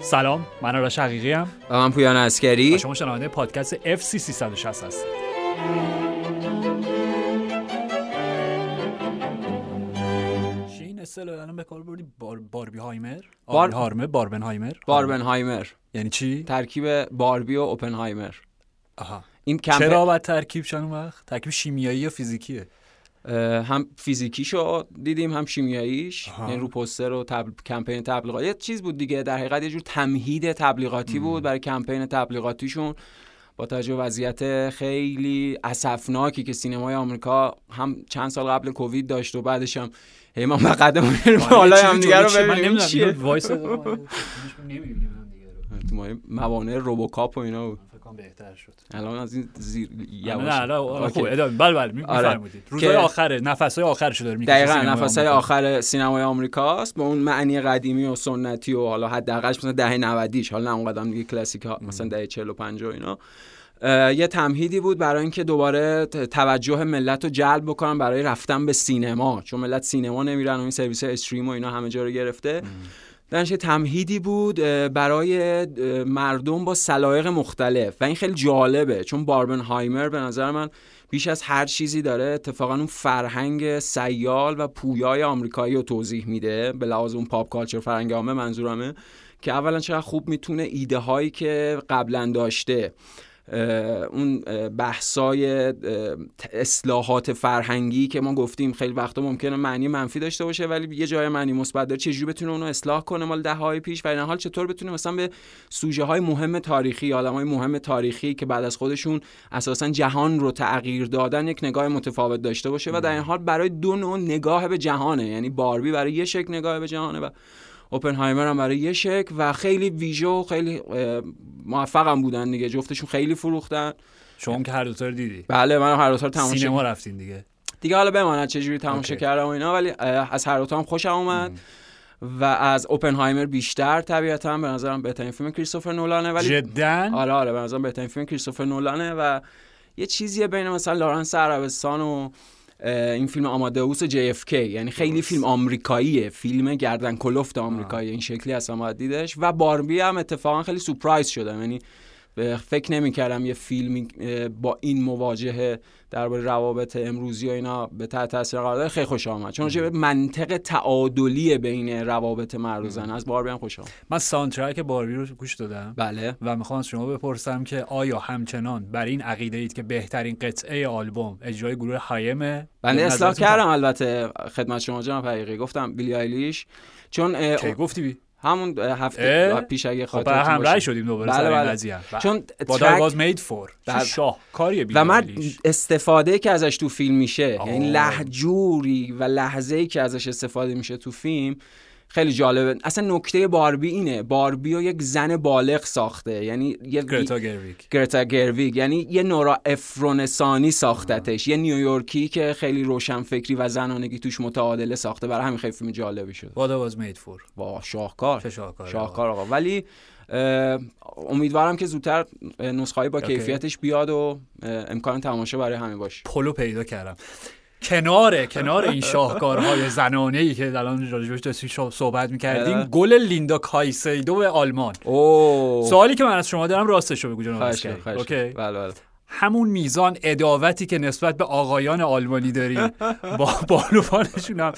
سلام من آرش حقیقی ام. و من پویان عسگری و شما شنونده پادکست FC 360 هستید. چی این اصطلاح الان به کار بردی؟ بار باربی هایمر بار- هارمه Barbenheimer؟ Barbenheimer. یعنی چی؟ ترکیب باربی و اوپنهایمر. آها. این کمپ چرا باید ترکیب شن اون وقت؟ ترکیب شیمیایی یا فیزیکیه؟ هم فیزیکیشو دیدیم هم شیمیاییش. آها. یعنی رو پوستر و تبل... کمپین تبلیغاتی یه چیز بود دیگه در حقیقت یه جور تمهید تبلیغاتی بود برای کمپین تبلیغاتیشون. با توجه به وضعیت خیلی اسفناکی که سینمای آمریکا هم چند سال قبل کووید داشت و بعدش هم هی ما به قدم بالای هم دیگه رو ببینیم این چیه. وایس موانع روبوکاپ و اینا بود. بهتر شد. الان از این زیر نه یواش نه آره، اوکی. خوبه. ادامه بله بله آره. میفرمودید. روزهای آخره نفسهای آخرشو داره میگه دقیقا نفسهای آخر سینمای آمریکاست به اون معنی قدیمی و سنتی و حالا حداقلش مثلا دهه 90 حالا نه اونقدر دیگه کلاسیک ها مثلا دهه 40 و 50 و اینا. یه تمهیدی بود برای اینکه دوباره توجه ملت رو جلب بکنن برای رفتن به سینما چون ملت سینما نمیرن و این سرویس استریم و اینا همه جا رو گرفته. یه تمهیدی بود برای مردم با سلایق مختلف. و این خیلی جالبه چون باربنهایمر به نظر من بیش از هر چیزی داره اتفاقا اون فرهنگ سیال و پویای آمریکایی رو توضیح میده به لحاظ اون پاپ کالچر فرهنگ عامه منظورمه که اولا چقدر خوب می‌تونه ایده هایی که قبلا داشته اون بحثای اصلاحات فرهنگی که ما گفتیم خیلی وقتا ممکنه معنی منفی داشته باشه ولی یه جای معنی مثبت داره. چجوری بتونه اونو اصلاح کنه مال ده های پیش؟ و این حال چطور بتونه مثلا به سوژه های مهم تاریخی آدم های مهم تاریخی که بعد از خودشون اساسا جهان رو تغییر دادن یک نگاه متفاوت داشته باشه؟ و در این حال برای دو نوع نگاه به جهانه. یعنی باربی برای یه شکل نگاه به جهانه و اوپنهایمر هم برای یه شکل و خیلی ویژه و خیلی اه، موفق هم بودن دیگه. جفتشون خیلی فروختن. شما که هر دوتا رو دیدی؟ بله من هر دو تا رو تماشا سینما رفتین دیگه. دیگه حالا بماند چه جوری تماشا. کردم و اینا ولی از هر دو تا هم خوشم اومد. و از اوپنهایمر بیشتر طبیعتا به نظرم بهترین فیلم کریستوفر نولانه ولی جدا؟ آره آره به نظرم بهترین فیلم کریستوفر نولانه و یه چیزیه بین مثلا لارنس عربستان و این فیلم آمادئوس جی اف کی. یعنی خیلی. فیلم آمریکاییه. فیلم گردن کلفت آمریکایی این شکلی اصلا باید دیدش. و باربی هم اتفاقا خیلی سورپرایز شدم. یعنی فکر نمی‌کردم یه فیلمی اه، با این مواجهه درباره روابط امروزی و اینا به تحت تاثیر قرار داره. خیلی خوش آمد چون به منطق تعادلی بین روابط مرد و زن از باربی هم خوش آمد من soundtrack باربی رو گوش دادم بله. و می‌خوام از شما بپرسم که آیا همچنان بر این عقیده اید که بهترین قطعه آلبوم اجرای گروه هایمه بنده یا اصلاح کردم البته خدمت شما جناب حقیقی. گفتم بیلی آیلیش چون گفتی بی همون هفته؟ پیش اگه خب خاطرتون بر هم. رای شدیم دوباره بله، بله. قضیه بله. چون ترک واز مید فور بله. شاه کاریه و من استفاده که ازش تو فیلم میشه آه. یعنی لحجوری و لحظه ای که ازش استفاده میشه تو فیلم خیلی جالبه. اصلا نکته باربی اینه. باربی رو یک زن بالغ ساخته. یعنی یه گرتا گرویک گرتا گرویگ. یعنی یه نورا افرونسانی ساختتش. یه نیویورکی که خیلی روشن فکری و زنانگی توش متعادله ساخته. برای همین خیلی فیلم جالبی شد What was made for. با شاهکار. چه شاهکاره. شاهکار آقا. ولی امیدوارم که زودتر نسخه با. کیفیتش بیاد و امکان تماشا برای همه باشه. پلو پیدا کردم. کنار کنار این شاهکارهای زنانه ای که الان راجبش داشتیم صحبت می‌کردیم. گل لیندا کایسیدو به آلمان سوالی که من از شما دارم راستش رو بگو جناب okay. بله بله همون میزان عداوتی که نسبت به آقایان آلمانی داری با بانوانشون هم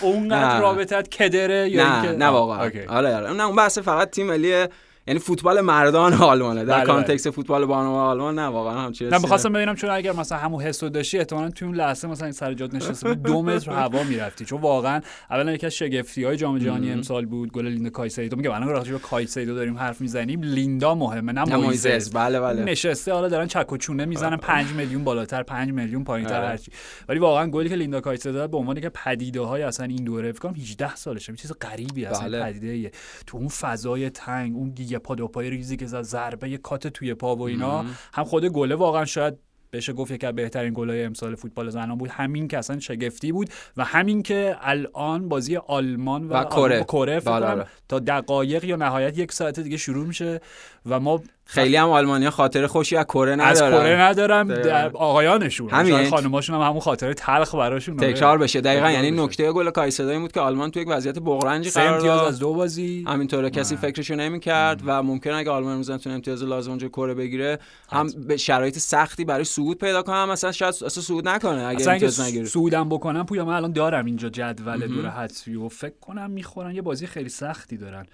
اونقدر. رابطت کدره یا نه نه واقعا. آره آره نه اون بحث فقط تیم ملی یعنی فوتبال مردان آلمانه. در بله، context فوتبال بانوان آلمان نه واقعا همچین نه می‌خواستم ببینم چون اگر مثلا همون حسو داشتی احتمالاً تو اون لحظه مثلا این سر جات نشسته بود دو متر هوا می‌رفتی. چون واقعا اولا یکی از شگفتی های جام جهانی امسال بود گل لیندا کایسیدو. میگم الان راجع به کایسیدو داریم حرف می‌زنیم. لیندا مهمه نه مویسس بله بله. نشسته حالا دارن چک و چونه می‌زنن 5 میلیون بالاتر 5 میلیون پایینتر آره. هرچی ولی واقعا گلی که لیندا کایسیدو داد به عنوان که پدیده های اصلا این دوره فکر کنم 18 سالشه. چیز غریبی اصلا بله. پدیده. تو اون فضای تنگ اون دیگه پا دو پای ریزی که زد ضربه کات توی پا و اینا هم خود گله واقعا شاید بشه گفت یکی از بهترین گلای امسال فوتبال زنان بود همین که اصلا شگفتی بود و همین که الان بازی آلمان و, و کره. بله، بله. تا دقایق یا نهایت یک ساعت دیگه شروع میشه و ما خیلی هم آلمانیا خاطر خوشی از کره ندارن از کره ندارم. آقایانشون. همین. خانماشون هم همون خاطر تلخ براشون. تکرار بشه. دقیقا یعنی بشه. نکته گل کایسیدو این بود که آلمان تو یک وضعیت بغرنجی سه قرار امتیاز از دو بازی. همینطوره کسی. فکرشو نمی‌کرد و ممکن اگه آلمان امروز نتونه امتیاز لازم اونجا کره بگیره هم به شرایط سختی برای صعود پیدا کنه هم مثلا شاید اصلا صعود نکنه اگه اصلا امتیاز نگیره. صعودم بکنه پویا من الان دارم اینجا جدول دور حذفی و فکر کنم می‌خورن. یه بازی خیلی سختی دارن.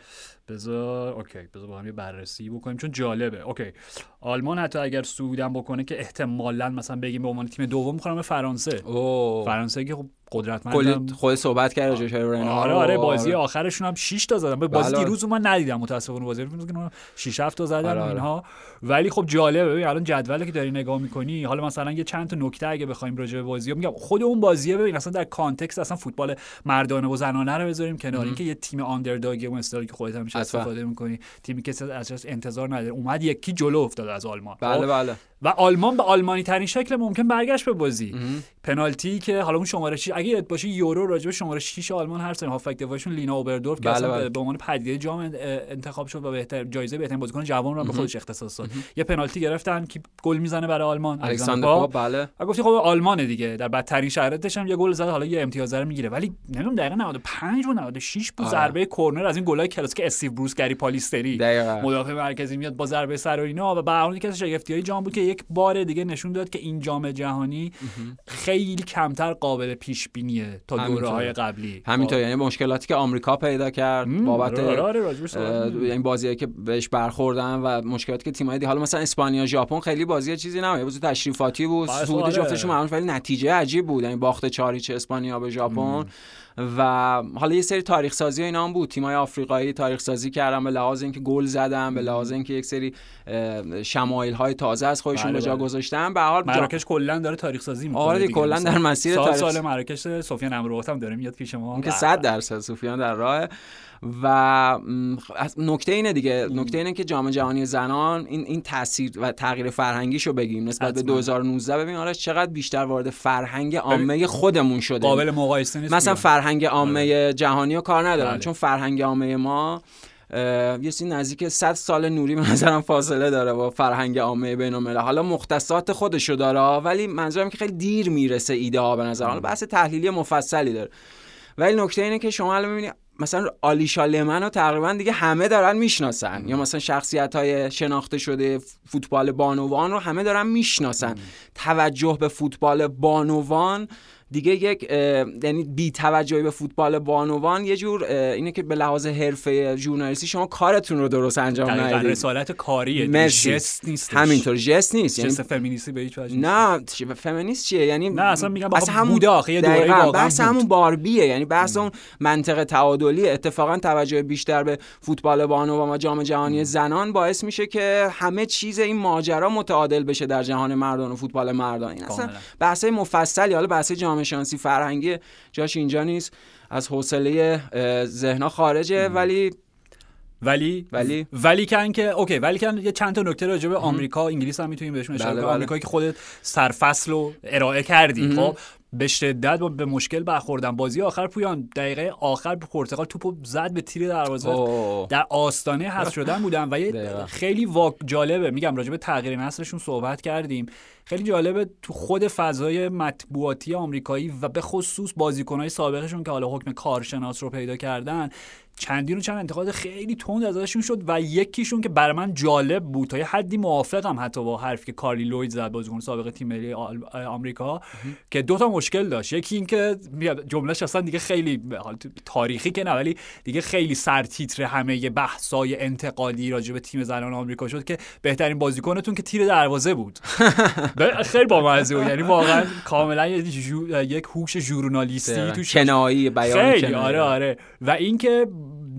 بذار okay بذار با هم یه بررسی بکنیم چون جالبه. okay آلمان حتی اگر صعودم بکنه که احتمالا مثلا بگیم به عنوان تیم دوم می‌خورن به فرانسه. اوه. فرانسه که خب قدرتمند خود صحبت کرد راجعش رنا آره آره بازی آخرشون هم 6 تا زدن. بازی بله. دیروز رو من ندیدم متاسفانه بازی رو. که 6 7 تا زدن آره، آره. اینها. ولی خب جالبه ببین الان جدولی که داری نگاه می‌کنی حالا مثلا یه چند تا نکته اگه بخوایم راجع به بازی میگم خود اون بازیه ببین اصلا در context اصلا فوتبال مردانه و زنانه رو بذاریم کنار. اینکه یه تیم underdog اون استایلی که خودت همیشه. استفاده می‌کنی. تیمی که ازش انتظار نداره. اومد یکی جلو افتاد از آلمان. بله خب؟ بله. و آلمان به آلمانی ترین شکل ممکن برگشت به بازی. پنالتی که حالا اون شماره 6 اگه یاد باشه یورو راجع به شماره 6 آلمان هر سری هافک دفاعشون لینا اوبردورف که بله، اصلا بله. به- عنوان پدیده جام انتخاب شد و بهتر جایزه بهترین بازیکن جوان رو به خودش اختصاص داد. یه پنالتی گرفتن که گل می‌زنه برای آلمان. الکساندر پاپ. بله. و گفتی خب آلمانه دیگه. در بدترین شرایطش هم یه گل زد حالا یه امتیاز رو می‌گیره. ولی نمی‌دونم دقیقه 95 و 96 بود آره. ضربه کرنر از این گلای کلاسیک استیو بروس گری پالیستری. مدافع مرکزی میاد با ضربه سر و اینا و به یکی از شگفتی های جام بود که یک بار دیگه نشون داد که این جام جهانی خیلی کمتر قابل پیش بینیه تا. دوره های قبلی. همینطور یعنی مشکلاتی که آمریکا پیدا کرد بابت آره، آره، اه، می‌کنیم. این بازیایی که بهش برخوردن و مشکلاتی که تیم‌های حالا مثلا اسپانیا ژاپن خیلی بازی چیزی نبود. بازی تشریفاتی بود آره، آره. جفتشون معمولا ولی نتیجه عجیب بود. یعنی باخت 4 اسپانیا به ژاپن. و حالا یه سری تاریخ سازی اینا هم بود. تیم‌های آفریقایی تاریخ سازی کردن به لحاظ اینکه گل زدن به لحاظ اینکه یک سری شمایل های تازه از خودشون بله، به جا بله. گذاشتن به حال مراکش کلا داره تاریخ سازی می‌کنه آره کلاً در مسیر سال تاریخ- سال مراکش سفیان امروات هم داره میاد پیش ما اون که بله. 100 درصد سوفیان در راه و نکته اینه دیگه نکته اینه که جام جهانی زنان این این تاثیر و تغییر فرهنگیشو بگیم نسبت به حتما. 2019 ببین آرش چقدر بیشتر وارد فرهنگ عامه خودمون شده قابل مقایسه نیست مثلا. فرهنگ عامه جهانی رو کار ندارم بله. چون فرهنگ عامه ما یه چیزی نزدیک 100 سال نوری به نظرم فاصله داره با فرهنگ عامه بین الملل حالا مختصات خودشو داره ولی منظورم که خیلی دیر می‌رسه ایده ها به نظر حالا بحث تحلیلی مفصلی داره. ولی نکته اینه که شما الان می‌بینی مثلا آلیشا لمن رو تقریبا دیگه همه دارن می‌شناسن. یا مثلا شخصیت های شناخته شده فوتبال بانوان رو همه دارن می‌شناسن. توجه به فوتبال بانوان دیگه یک یعنی بی توجهی به فوتبال بانوان یه جور اینه که به لحاظ حرفه ژورنالیستی شما کارتون رو درست انجام ندید رسالت کاریه مرسی. جست نیست همینطور جست نیست یعنی جست فمینیستی به هیچ وجه نیست. نه فمینیست چیه یعنی نه، اصلا میگم اصلا خب بوده آخه، یه دقیقاً، واقعاً بحث بود. همون باربیه یعنی بحث اون منطق تعادلی اتفاقا توجه بیشتر به فوتبال بانو و جام جهانی زنان باعث میشه که همه چیز این ماجرا متعادل بشه در جهان مردان و فوتبال مردان این اصلا. بحث مفصلی حالا بحث جامعه شناسی فرهنگی جاش اینجا نیست. از حوصله ذهنا خارجه ولی ولی ولی؟ ولی کن که اوکی ولی کن یه چند تا نکته راجع به آمریکا انگلیس هم می‌تونیم بهشون اشاره بله، کنیم. بله. آمریکایی که خودت سرفصل رو ارائه کردی خب؟ به شدت به مشکل برخوردن بازی آخر پویان دقیقه آخر پرتغال توپو زد به تیر دروازه. در آستانه حذف شدن بودن و یه. خیلی واک جالبه. میگم راجع به تغییر نسلشون صحبت کردیم. خیلی جالبه تو خود فضای مطبوعاتی آمریکایی و به خصوص بازیکنهای سابقشون که حالا حکم کارشناس رو پیدا کردن چندین و چند انتقاد خیلی تند ازشون شد و یکیشون که برای من جالب بود تا یه حدی موافقم حتی با حرفی که کارلی لوید زد بازیکن سابق تیم ملی آمریکا که دو تا مشکل داشت. یکی این که میگم جملهش اصلا دیگه خیلی حالا تو- تاریخی که نه ولی دیگه خیلی سرتیتر همه بحثای انتقادی راجع به تیم زنان آمریکا شد که بهترین بازیکنتون که تیر دروازه بود. خیلی با بود. یعنی واقعا کاملا یک هوش ژورنالیستی دقیقاً. توش کنایی بیان خیلی. آره آره. و اینکه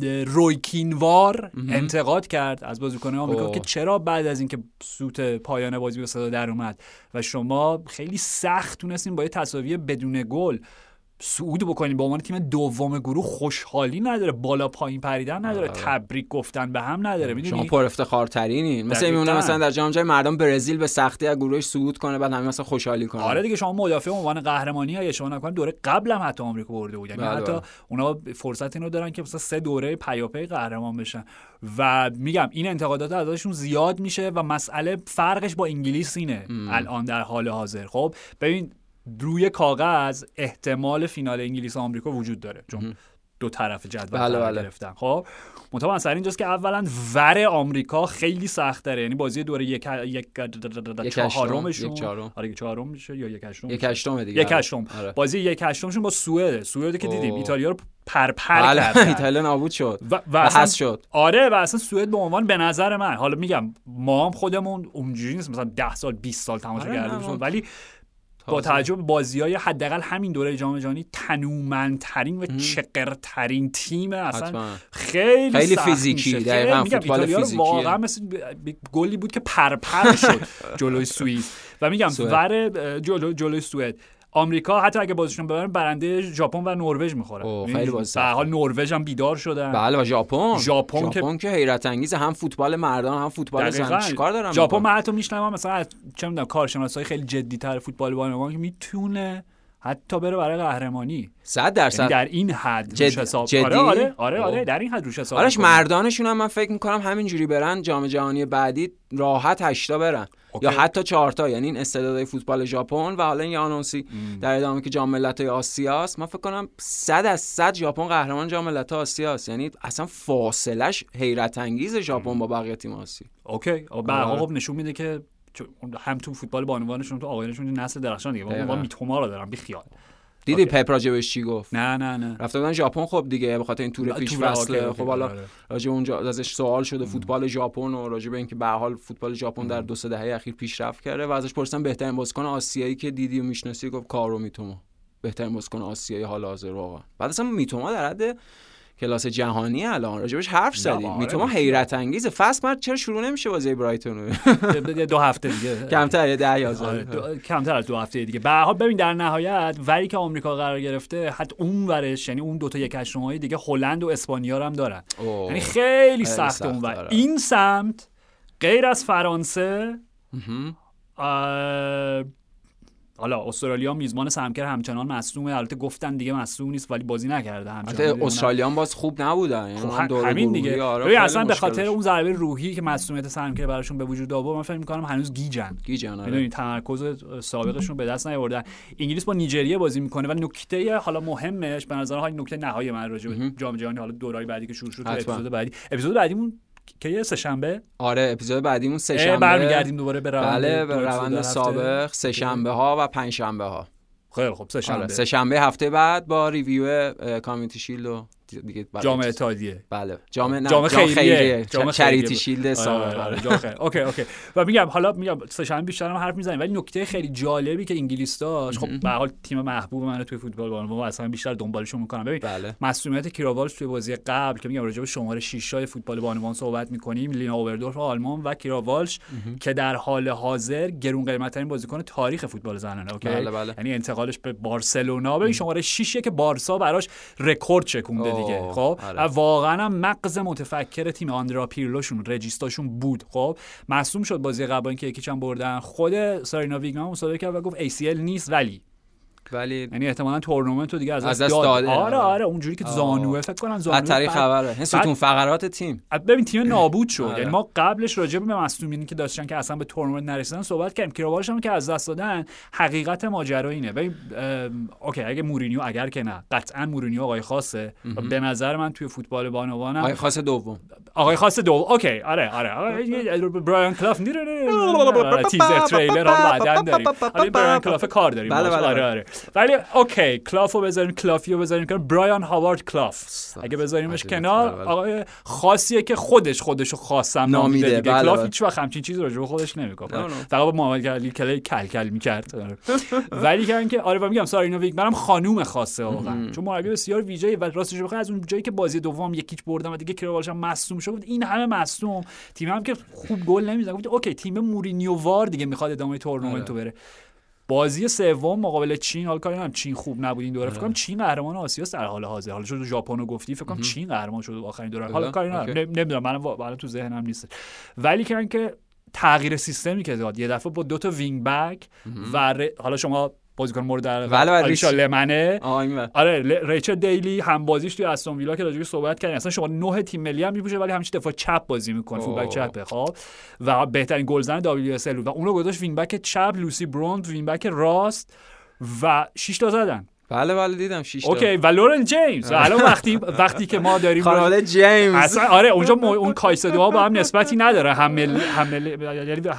روی کینوار انتقاد کرد از بازیکن آمریکا اوه. که چرا بعد از اینکه سوت پایان بازی به صدا در اومد و شما خیلی سخت تونستین با یه تساوی بدون گل صعود بکنی به عنوان تیم دوم گروه خوشحالی نداره. بالا پایین پریدن نداره. آره. تبریک گفتن به هم نداره. شما می‌دونی پر افتخارترینین. مثلا دقیقاً. میمونه مثلا در جام جهانی مردم برزیل به سختی از گروهش صعود کنه بعد همه مثلا خوشحالی کنه آره دیگه شما مدافع عنوان قهرمانی های شما نکنن دوره قبل هم حتی آمریکا برده بود یعنی بله، حتی بله. اونا فرصت اینو دارن که مثلا سه دوره پیاپی قهرمان بشن. و میگم این انتقادات ازشون زیاد میشه و مسئله فرقش با انگلیس اینه الان در حال حاضر. خب ببین روی کاغذ احتمال فینال انگلیس و آمریکا وجود داره. چون دو طرف جدول بله، بله. گرفتن. خب منتها مسئله اینجاست که اولا ور آمریکا خیلی سخت داره یعنی بازی دوره یک یک چهارمشون. چهارم. آره چهارم میشه یا یک هشتم یک هشتمه دیگه. یک هشتم. آره. بازی یک هشتمشون با سوئد. سوئد که دیدیم. ایتالیا رو پرپر بله کردن. ایتالیا نابود شد و, و اصلا شد. آره و اصلا سوئد به عنوان به نظر من حالا میگم ما هم خودمون اونجوری نیست مثلا 10 سال 20 سال تماشا آره، ولی با. توجه به بازی های حداقل همین دوره جام جهانی تنومندترین و چقرترین تیم اصلا حتما. خیلی خیلی فیزیکی، میشه. دقیقاً فوتبال فیزیکیه. واقعا مثل گلی بود که پرپر شد جلوی سوئیس و میگم. ور جلو جلوی سوئد آمریکا حتی اگه بازیشون ببرن برنده ژاپن و نروژ می‌خورن اوه، یعنی خیلی بازی به. حال نروژ هم بیدار شدن بله و ژاپن ژاپن که- که حیرت انگیزه هم فوتبال مردان هم فوتبال زن چیکار دارن ژاپن؟ من حتی میشنوم مثلا از چه می‌دونم کارشناسای خیلی جدی تر فوتبال بانوان که می‌تونه حتی بره برای قهرمانی صد یعنی درصد در این حد جد- روش حساب جدی؟ آره آره آره. آره در این حد روش حساب آرش. مردانشون هم من فکر می‌کنم همینجوری برن جام جهانی بعدی راحت هشتا برن okay. یا حتی چهارتا یعنی این استعدادهای فوتبال ژاپن و حالا این یه آنونسی در ادامه که جام ملت‌های آسیاست من فکر کنم 100 از 100 ژاپن قهرمان جام ملت‌های آسیاست یعنی اصلا فاصلش حیرت انگیز ژاپن با بقیه تیم آسیا. اوکی. به آره. خب نشون میده که هم تو فوتبال بانوانشون تو آقایانشون نسل درخشان دیگه. ما میتوما رو دارم بی خیال دیدی. پپ راجبش چی گفت؟ نه نه نه. رفته بودن ژاپن خب دیگه به خاطر این تور پیش okay، خب حالا آره. راجع اونجا ازش سوال شده فوتبال ژاپن و راجع به اینکه به حال فوتبال ژاپن در دو سه دهه اخیر پیشرفت کرده و ازش پرسیدن بهترین بازیکن آسیایی که دیدی و می‌شناسی؟ گفت کائورو میتوما بهترین بازیکن آسیایی حال حاضر واقعا بعد اصلا میتوما در حد کلاس جهانی الان. راجبش حرف زدیم. آره، میتوما. حیرت انگیزه فصل بعد چرا شروع نمیشه بازی برایتون دو هفته دیگه. کمتر ده آره، یازده کمتر از دو هفته دیگه. به حال ببین در نهایت وری که آمریکا قرار گرفته حتی اون ورش یعنی اون دو تا یک هشتمهای دیگه هلند و اسپانیا هم دارن. یعنی خیلی سخت اون ور. این سمت غیر از فرانسه حالا استرالیا میزبان سمکر همچنان مصدومه البته گفتن دیگه مصدوم نیست ولی بازی نکرده همچنان. البته استرالیان باز خوب نبودن. یعنی خب همین دیگه. آره، اصلا به خاطر. اون ضربه روحی که مسئولیت سمکر براشون به وجود آورد من فکر می‌کنم هنوز گیجن. گیجن آره. تمرکز سابقشون به دست نیاوردن. انگلیس با نیجریه بازی می‌کنه و نکته حالا مهمش به نظر های نکته نهایی من راجع به جام جهانی حالا دورای بعدی که شروع شد. اپیزود بعدی. اپیزود بعدیمون که یه سه شنبه آره اپیزود بعدیمون سه شنبه برمیگردیم دوباره به روند بله به روند. سابق سه شنبه ها و پنج شنبه ها خیلی خب سه آره شنبه سه شنبه هفته بعد با review Community Shield و دیگه برای جام چیز. اتحادیه. بله. جام نه جام خیریه. جام جام Charity. Shield آره، آره، خیریه. okay okay. و میگم حالا میگم سه شنبه بیشتر هم حرف می‌زنیم ولی نکته خیلی جالبی که انگلیس داشت خب به حال تیم محبوب من توی فوتبال بانوان و اصلا بیشتر دنبالشون می‌کنم. ببین بله. مصدومیت کیراوالش توی بازی قبل که میگم راجع به شماره 6 های فوتبال بانوان صحبت می‌کنیم لینا اوبردورف آلمان و کیراوالش که در حال حاضر گرون قیمتترین بازیکن تاریخ فوتبال زنانه okay؟ بله، بله. یعنی انتقالش به بارسلونا. به شماره 6 که بارسا براش رکورد چکونده دیگه. خب آره. و واقعا هم مغز متفکر تیم آندرا پیرلوشون regista شون بود. خب مصدوم شد بازی قبل که یک هیچ هم بردن. خود سارینا ویگمن مصاحبه کرد و گفت ACL نیست ولی ولی یعنی احتمالاً تورنمنت رو دیگه از از دست دست داد داده. آره آره اونجوری که آه. زانوه فکر کنم زانوه بدترین بعد- خبره این ستون فقرات تیم ببین تیم نابود شد آره. یعنی ما قبلش راجع به مصدومینی که داشتن که اصلا به تورنمنت نرسیدن صحبت کردیم کیروالش هم که از دست دادن حقیقت ماجرا اینه ببین okay اگه مورینیو اگر که نه قطعا مورینیو آقای خاصه به نظر من توی فوتبال بانوانم آقای خاص دوم آقای خاص دو okay آره آره برایان کلاف نیره آره، تیزر تریلر بعدن داریم برایان کلاف کار داریم بله،. بله، آره بله. آره ولی okay کلافو بذاریم کلافیو بذاریم کنار برایان هاوارد کلاف اگه بذاریمش. کنار. آقای خاصیه که خودش خودشو خاصم نامیده نامیده، دیگه بله، کلاف بله. هیچ وقت همچین چیزی راجع به خودش نمی‌گفت نه، نه. فقط با محمد علی کلی کل کل می‌کرد آره. ولی که اینکه آره میگم سارینا ویگمنم خانوم خاصه واقعا چون مربی بسیار ویژه‌ای و راستش بخوای از اون جایی که بازی دوم یک هیچ بردن و دیگه کیراوالش هم مصدوم شد این همه مصدوم تیم هم که خوب گل نمی‌زنه گفت okay تیم مورینیو وار دیگه می‌خواد ادامه تورنمنت رو بره بازی سوم مقابل چین حال کاری چین خوب نبود این دوره فکر آره. کنم چین قهرمان آسیا در حال حاضر. حالا شد ژاپن رو گفتی فکر کنم چین قهرمان شد آخرین دوره. حالا. کاری ندارم. نمی‌دونم. من الان تو ذهنم نیست. ولی که تغییر سیستمی که داد. یه دفعه با دو تا وینگ بک و ر- حالا شما بازیکن مورد علاقه بله، بله، ریس. لمنه. آره ریچل دیلی هم بازیش توی استون ویلا که راجعش صحبت کردیم اصلا شماره نه تیم ملی هم میپوشه ولی همیشه دفاع چپ بازی می‌کنه فول بک. چپه خب و بهترین گلزن WSL و اونو گذاشت وینگ بک چپ لوسی برونز وینگ بک راست و 6 تا زدن بله بله دیدم 6 تا. okay و لورن جیمز. و الان وقتی وقتی که ما داریم خانواده جیمز. اصلا آره اونجا م... اون کایسدوها با هم نسبتی نداره. هم. یعنی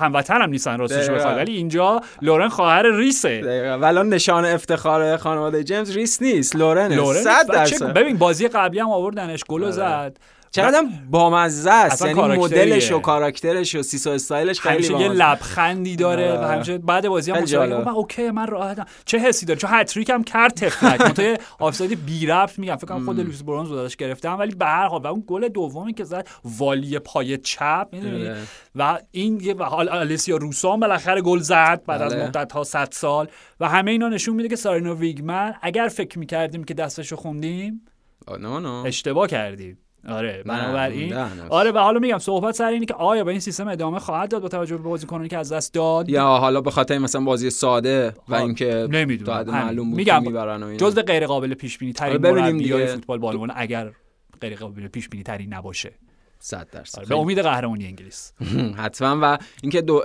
هموطن هم نیستن راستش. بخوای ولی اینجا لورن خواهر ریسه. دقیقاً. ولی نشان افتخار خانواده جیمز ریس نیست لورن لورن 100 و چه- درصد. ببین بازی قبلی هم آوردنش گل آره. زد. چقدر بامزه است؟ یعنی. مدلش و کاراکترش و سیسو استایلش خیلی همیشه یه لبخندی داره و آره. همیشه بعد بازی هم من okay من راحتم. چه حسی داره؟ چون هتریک هم کرد طفلک. منتها آفساید بی ربط میگم. فکر کنم خود لوسی برونز داداش گرفتم. ولی به هر حال و اون گل دومی که زد والی پای چپ می‌دونی؟ آره. و این یه حال آلیسیا روسا هم بالاخره گل زد بعد از بله. مدت ها 100 سال. و همه اینا نشون میده که سارینو ویگمن اگر فکر می‌کردیم که دستشو خوندیم آه، نه نه. اشتباه کردیم. آره بنابراین. آره و حالا میگم صحبت سر اینه که آیا به این سیستم ادامه خواهد داد با توجه به بازیکنانی که از دست داد یا حالا به خاطر مثلا بازی ساده و اینکه نمی‌دونم. معلوم بود میگم می‌برن و اینا. جزء غیر قابل پیش بینی ترین آره، ببینیم دیگه. فوتبال بالون اگر غیر قابل پیش بینی ترین نباشه 100 درصد. آره، به امید قهرمانی انگلیس. حتما و اینکه دو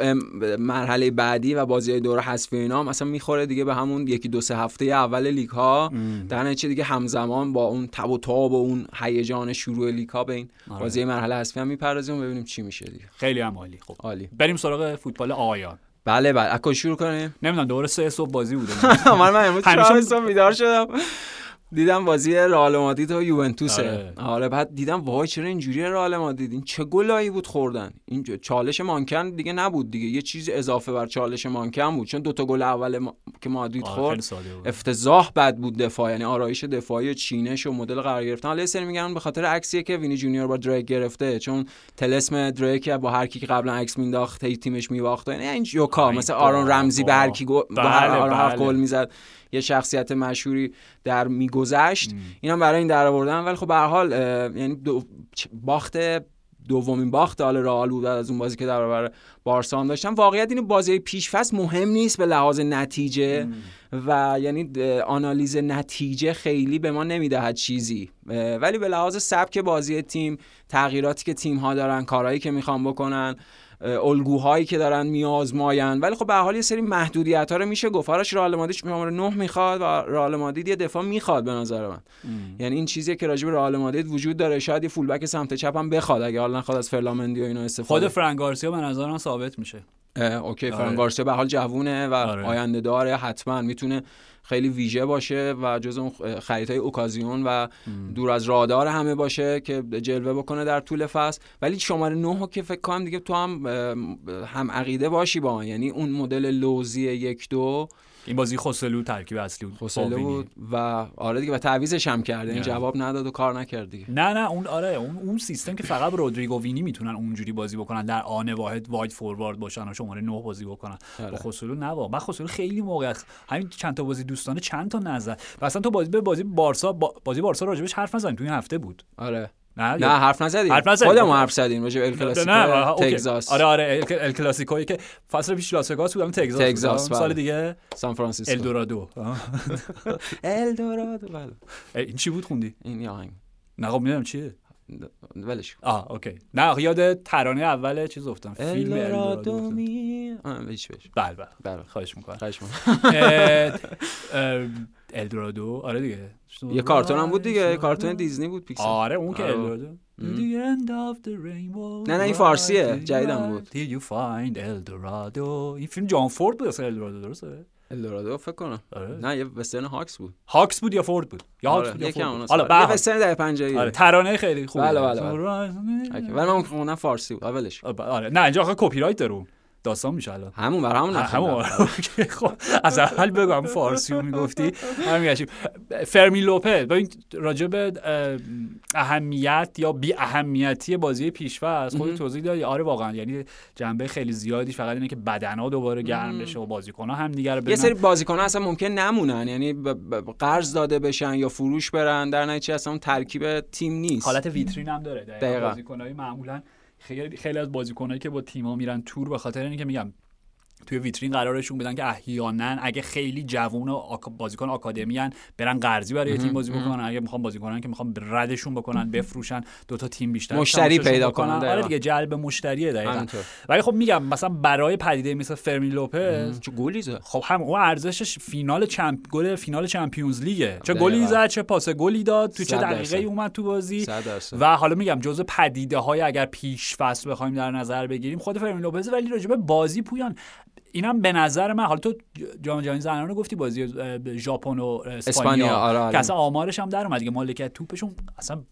مرحله بعدی و بازی دوره حذفی اینا مثلا می‌خوره دیگه به همون یکی دو سه هفته اول لیگ ها در نتیجه دیگه همزمان با اون تب و تاب و اون هیجان شروع لیگ ها به این آره. بازی مرحله حذفی هم می‌پردازیم و ببینیم چی میشه دیگه. خیلی هم عالی. خب عالی. بریم سراغ فوتبال آقایان بله بله. اکو شروع کنیم؟ نمی‌دونم دوره سه صبح بازی بوده. من من امروز همیشه- چهار صبح بیدار شدم. دیدم بازی رئال مادرید و یوونتوسه آره. آره بعد دیدم وای چرا اینجوری رئال مادرید این چه گلایی بود خوردن این چالش مانکن دیگه نبود دیگه یه چیز اضافه بر چالش مانکن بود چون دوتا گل اول ما... که مادرید خورد. افتضاح بد بود دفاع یعنی آرایش دفاعی و چینش و مدل قرار گرفتن حالا سری میگن به خاطر عکسیه که وینی جونیور با دریک گرفته چون تلسم دریک با هر کی که قبلا عکس مینداخت تیمش میباخت یعنی این جوکا مثل آرون. رمزی به هر کی بله، بله. گل می‌زد یه شخصیت مشهوری در میگذشت. اینا برای این در آوردن. ولی خب به حال یعنی دو... باخت دومین باخت حال رئال بود از اون بازی که در برابر بارسا هم داشتن واقعیت اینه بازی پیش فصل مهم نیست به لحاظ نتیجه و یعنی آنالیز نتیجه خیلی به ما نمی‌دهد چیزی. ولی به لحاظ سبک بازی تیم تغییراتی که تیم ها دارن کارهایی که می‌خوان بکنن الگوهایی که دارن میآزماین ولی خب به حال یه سری محدودیت ها رو میشه گفت. آرش رئال مادرید شماره 9 می‌خواد و رئال مادرید یه دفاع می‌خواد به نظر من. یعنی این چیزیه که راجع به رئال مادرید وجود داره. شاید یه فولبک سمت چپ هم بخواد. اگه حالا نخواد از فرلامندی و اینا استفاده خود فرانک گارسیا به نظرم ثابت میشه. اوکی. آره. فران گارسیا به حال جوونه و آره. آینده داره. حتما می‌تونه خیلی ویژه باشه و جز اون خریدهای اوکازیون و دور از رادار همه باشه که جلوه بکنه در طول فصل. ولی شماره 9 رو که فکر کنم دیگه تو هم هم عقیده باشی با من یعنی اون مدل لوزی یک دو این بازی خوسلو ترکیب اصلی بود. بود و آره دیگه و تعویزش هم کرده این. جواب نداد و کار نکرد دیگه. نه نه اون آره اون اون سیستم که فقط رودریگو وینی می‌تونن اونجوری بازی بکنن در آن واحد واید فوروارد باشن و شماره 9 بازی بکنن. آره. با خسولو نه با من خسولو خیلی موقع همین چند تا بازی دوستانه چند تا نزد و اصلا تو بازی به بازی بارسا با- بازی بارسا راجبش حرف نزن تو این هفته بود. آره. نه نه حرف نزدیم حرف نزدیم. خودمون حرف زدیم راجع به ال کلاسیکو. تگزاس آره آره ال, ال کلاسیکویی که فصل پیش لاس وگاس بود الان تگزاس. تگزاس، آه، سال بله. دیگه سان فرانسیسکو الدورادو آه. الدورادو بله ای، این چی بود خوندی این یه آهنگ نه خب می‌دونم چیه ولش کن. آه okay. نه یاد ترانه اول چیز فیلم افتادم. می آه، هیچ بهش بله بله. خواهش می‌کنم. خواهش می‌کنم. الدورادو. آره دیگه. یه کارتون هم بود دیگه. یه کارتون دیزنی بود پیکسار. آره اون که آره. الدورادو. rainbow نه، نه، این فارسیه. جدیدم بود. Did you find Eldorado این فیلم جان فورد بود اصلا الدورادو درسته؟ الدورادو فکر کنم آره. نه یه وسترن هاکس بود هاکس بود یا فورد بود یا هاکس بود یا فورد بود. حالا یه حال. وسترن در 50 آره ترانه خیلی خوبه بله، بله،. ولی من خوندم فارسی بود اولش آره نه اینجا آخه کپی رایت داره داستان میشه الان. همون بر همون همون. خب. از اول بگم فارسی رو می‌گفتی همین فرمی لوپز ببین راجع به اهمیت یا بی اهمیتی بازی پیشواز خود توضیح دادی. آره واقعا. یعنی جنبه خیلی زیادیش فقط اینه که بدنا دوباره گرم بشه و بازیکن‌ها هم دیگه رو یه سری بازیکن‌ها اصلا ممکن نمونن. یعنی قرض داده بشن یا فروش برن در نتیجه اصلا ترکیب تیم نیست. حالت ویترین هم داره. دقیقاً. بازیکن‌های معمولا خیلی خیلی از بازیکنایی که با تیم‌ها میرن تور به خاطر اینکه میگم توی ویترین قرارشون بدن که احیانا اگه خیلی جوون و بازیکن آکادمی هن برن قرضی برای تیم بازی بکنن. اگه می‌خوان بازی کنن که می‌خوان ردشون بکنن بفروشن دو تا تیم بیشتر مشتری پیدا کنن آره دیگه جلب مشتریه دقیقاً. ولی خب میگم مثلا برای پدیده مثل فرمی لوپز چه گلی زد. خب هم اون ارزشش فینال چمپ گل فینال چمپیونز لیگه. چه گلی زد چه پاس گلی داد تو چه دقیقه اومد تو بازی. و حالا میگم جزء پدیده های اگر پیش فصل بخوایم در نظر بگیریم خود فرمی لوپز ولی راجبه بازی پویان اینم به نظر من حالا تو جام جهانی زنان رو گفتی بازی ژاپن و اسپانیا. آره آره. که آمارش هم در اومد دیگه. مالکیت توپشون اصلا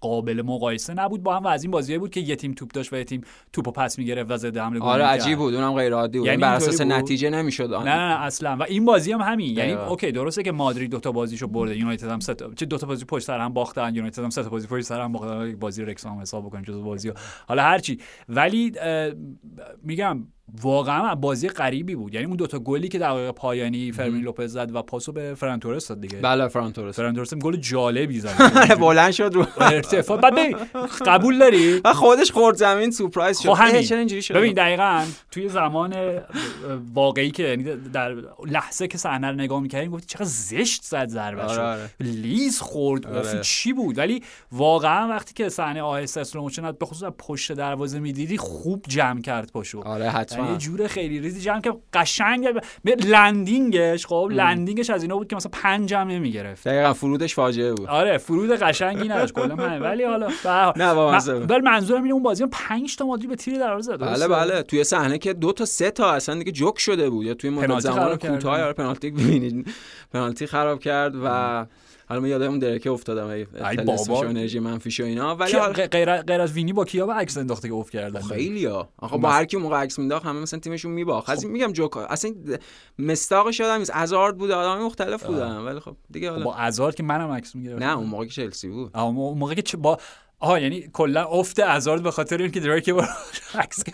قابل مقایسه نبود با هم و از این بازیایی بود که یه تیم توپ داشت و یه تیم توپو پس می‌گرفت و ضد حمله آره عجیب بود. اونم غیر عادی بود. یعنی بر اساس نتیجه نمی‌شد. نه, نه نه اصلا. و این بازی هم همین. یعنی اوکی درسته که مادرید دو تا بازیشو برده. یونایتد هم سه چه دو تا بازی پشت سر هم باختن یونایتد هم سه تا بازی پشت سر هم باختن. بازی رکسام حساب بکنیم جزو بازی حالا هرچی ولی میگم واقعا بازی غریبی بود. یعنی اون دوتا گلی که دقیقه پایانی فرمین لوپز زد و پاسو به فران تورس داد دیگه. بله فران تورس. فران تورس گل جالبی زد. بلند شد رو. ارتفاع. بعد قبول داری؟ و خودش خورد زمین سورپرایز شد. خب اینجوری شد؟ ببین دقیقاً توی زمان واقعی که یعنی در لحظه که صحنه رو نگاه می‌کردیم گفتی چقدر زشت زد ضربه آره آره. لیز خورد. آره. چی بود؟ ولی واقعا وقتی که صحنه آهسته slow به خصوص پشت دروازه می‌دیدی خوب جمع کرد پاشو. آره یه جور خیلی ریزی جمع که قشنگ landing ش خب landing ش از اینا بود که مثلا پنج هم نمی‌گرفت. دقیقاً فرودش فاجعه بود. آره فرود قشنگی نداشت کلا ولی حالا نه ولی منظورم اینه اون بازی 5 تا مادرید به تیر دروازه زد بله بله. توی صحنه که دو تا سه تا اصلا دیگه جوک شده بود. یا توی مدت زمان کوتاه آره پنالتی. ببینید. پنالتی خراب کرد و حالا من یادم درکه افتادم ای بابا. انرژی منفی و اینا. ولی غیر غیر از وینی با کیا با عکس انداخته که اوف کردن؟ خیلی ها. آخه با هر کی موقع عکس مینداخت همه مثلا تیمشون میباخت. از خب. میگم جوک اصلا مستاقش یادم نیست. ازارد بود آدم مختلف بودن. ولی خب دیگه حالا با ازارد که منم عکس می‌گرفتم. نه اون موقع که چلسی بود. اون موقع که با آها یعنی کلا افت ازارد به خاطر اینکه درایک با عکس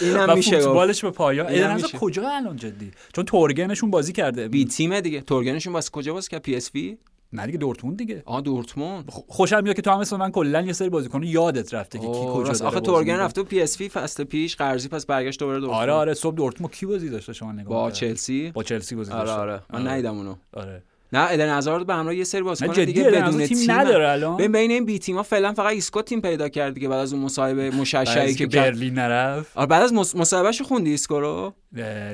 اینم میشه فوتبالش به پایا ایدن کجا الان جدی؟ چون تورگنشون بازی کرده. بی تیم دیگه. تورگنشون واسه کجا واسه که پی اس وی؟ نه دیگه دورتموند دیگه. آ دورتموند. خوشم میاد که تو هم مثل من کلا یه سری بازیکن یادت رفته که کی کجا آخه تورگن رفته پی اس وی فصل پیش قرضی پس برگشت دوباره دورتموند. آره آره صبح دورتموند. کی بازی داشته شما نگاه با چلسی؟ با چلسی بازی آره آره من آره. ندیدم اونو. آره. نه ادن هازارد به همراه یه سری بازیکن دیگه بدون تیم, نداره الان؟ ببین بین این بی تیم‌ها فعلا فقط ایسکو تیم پیدا کرد دیگه بعد از اون مصاحبه مشعشعی که برلین نرفت. آره بعد از مصاحبهش خوندی ایسکو رو؟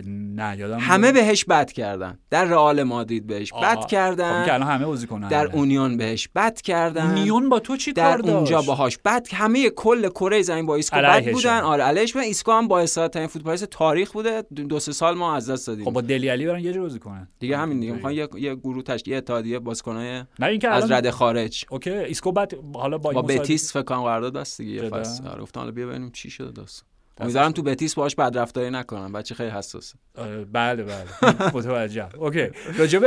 نه یادم همه بهش بد کردن. در رئال مادرید بهش بد کردن. خب همه بازیکنان در اونیون بهش بد کردن. اونیون با تو چی در اونجا باهاش بد همه کل کره زمین با ایسکو بد بودن. آره علیش من ایسکو هم با ترین فوتبالیست تاریخ بوده. دو سه سال ما از دست دادیم. خب با دلی علی برن یه جور بازی کنن. دیگه همین دیگه. می‌خوان یه یه گروه تشکیل اتحادیه بازیکنای از رده خارج. okay ایسکو بعد حالا با با بتیس فکر کنم قرارداد بست دیگه فصل. آره گفتم حالا بیا ببینیم چی شده داستان. امیدوارم تو بتیس باش بدرفتاری نکنم. بچه خیلی حساسه. بله بله. متوجه اوکی. راجب